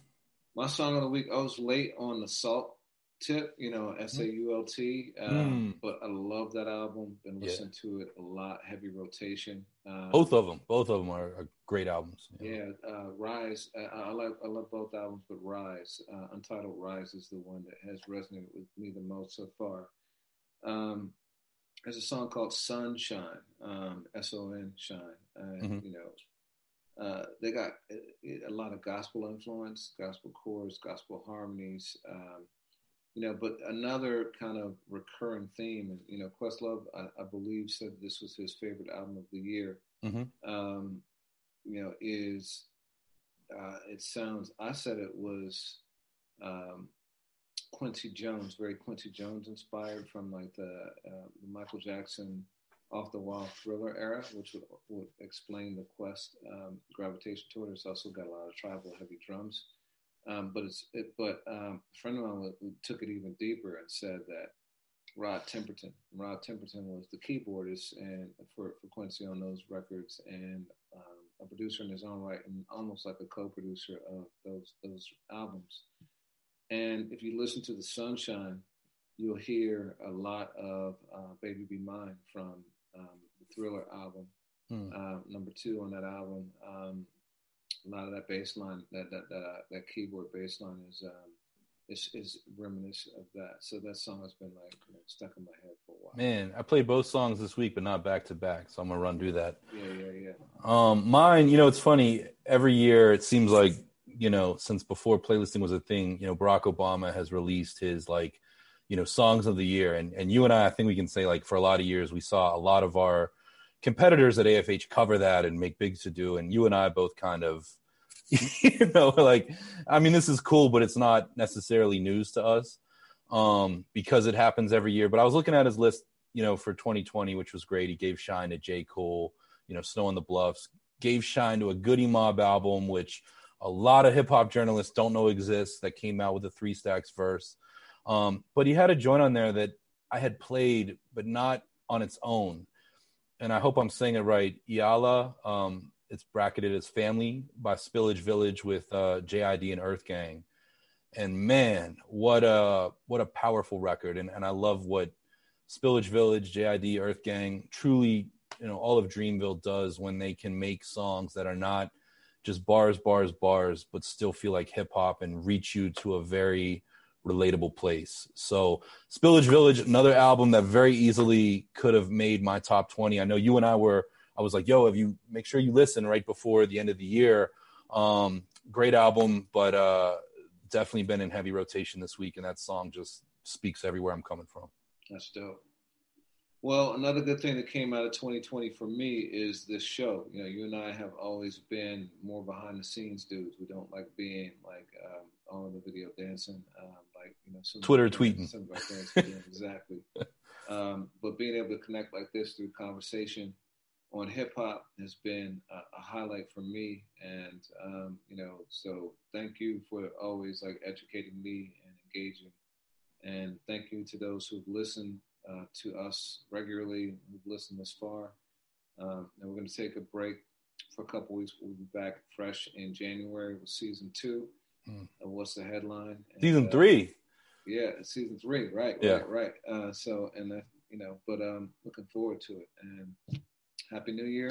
My song of the week, I was late on the Salt tip, you know, S A U L T, um, Mm. but I love that album. Been Yeah. to it a lot, heavy rotation. Um, Both of them. Both of them are, are great albums. Yeah, uh, Rise. I, I like I love both albums, but Rise, uh, Untitled Rise, is the one that has resonated with me the most so far. Um, there's a song called Son Shine, um, S O N Shine, and Mhm. you know, uh, they got a, a lot of gospel influence, gospel chords, gospel harmonies. Um, you know, but another kind of recurring theme, you know, Questlove, I, I believe, said this was his favorite album of the year Mhm. um, you know, is uh, it sounds. I said it was um, Quincy Jones, very Quincy Jones inspired from like the uh, Michael Jackson off the wall thriller era, which would, would explain the quest um, gravitation toward it. It's also got a lot of tribal heavy drums. Um, but it's it, but um, a friend of mine took it even deeper and said that Rod Temperton. Rod Temperton was the keyboardist and for, for Quincy on those records and um, a producer in his own right and almost like a co-producer of those those albums. And if you listen to the Son Shine, you'll hear a lot of uh, "Baby Be Mine" from um, the Thriller album, Hmm. uh, number two on that album. Um, a lot of that bass line, that that that, uh, that keyboard bass line is um, is is reminiscent of that. So that song has been like you know, stuck in my head for a while. Man, I played both songs this week, but not back to back. So I'm gonna run do that. Yeah, yeah, yeah. Um, mine, you know, it's funny. Every year, it seems like you know, since before playlisting was a thing, you know, Barack Obama has released his like, you know, songs of the year, and and you and I, I think we can say like for a lot of years, we saw a lot of our competitors at AFH cover that and make big to do, and you and I both kind of, you know, like, I mean, this is cool, but it's not necessarily news to us, um, because it happens every year. But I was looking at his list, you know, for 2020, which was great. He gave shine to J. Cole you know, Snow on the Bluffs, gave shine to a Goodie Mob album, which a lot of hip hop journalists don't know exists, that came out with a three stacks verse. Um, but he had a joint on there that I had played, but not on its own. And I hope I'm saying it right. Iala, um, it's bracketed as Family by Spillage Village with uh, JID and Earth Gang. And man, what a what a powerful record. And and I love what Spillage Village, JID, Earth Gang, truly, you know, all of Dreamville does when they can make songs that are not just bars, bars, bars, but still feel like hip hop and reach you to a very relatable place. So, Spillage Village, another album that very easily could have made my top 20. I know you and I were, I was like, yo, if you make sure you listen right before the end of the year. Um, great album, but uh, definitely been in heavy rotation this week, and that song just speaks everywhere I'm coming from. That's dope. Well, another good thing that came out of 2020 for me is this show. You know, you and I have always been more behind the scenes dudes. We don't like being like um, on the video dancing, um, like you know, Twitter tweeting. exactly. um, but being able to connect like this through conversation on hip hop has been a, a, highlight for me, and um, you know, so thank you for always like educating me and engaging, and thank you to those who've listened uh, to us regularly, who've listened this far. Um, and we're going to take a break for a couple weeks. We'll be back fresh in January with season two. Mm. what's the headline? And, season uh, three. Yeah, season three. Right. Yeah. Right. Right. Uh, so, and that, you know, but um, looking forward to it. And Happy New Year,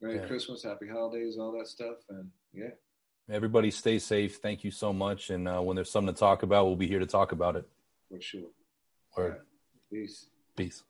Merry yeah. Christmas, Happy Holidays, all that stuff. And yeah. Everybody stay safe. Thank you so much. And uh, when there's something to talk about, we'll be here to talk about it. For sure. Word. Peace. Peace.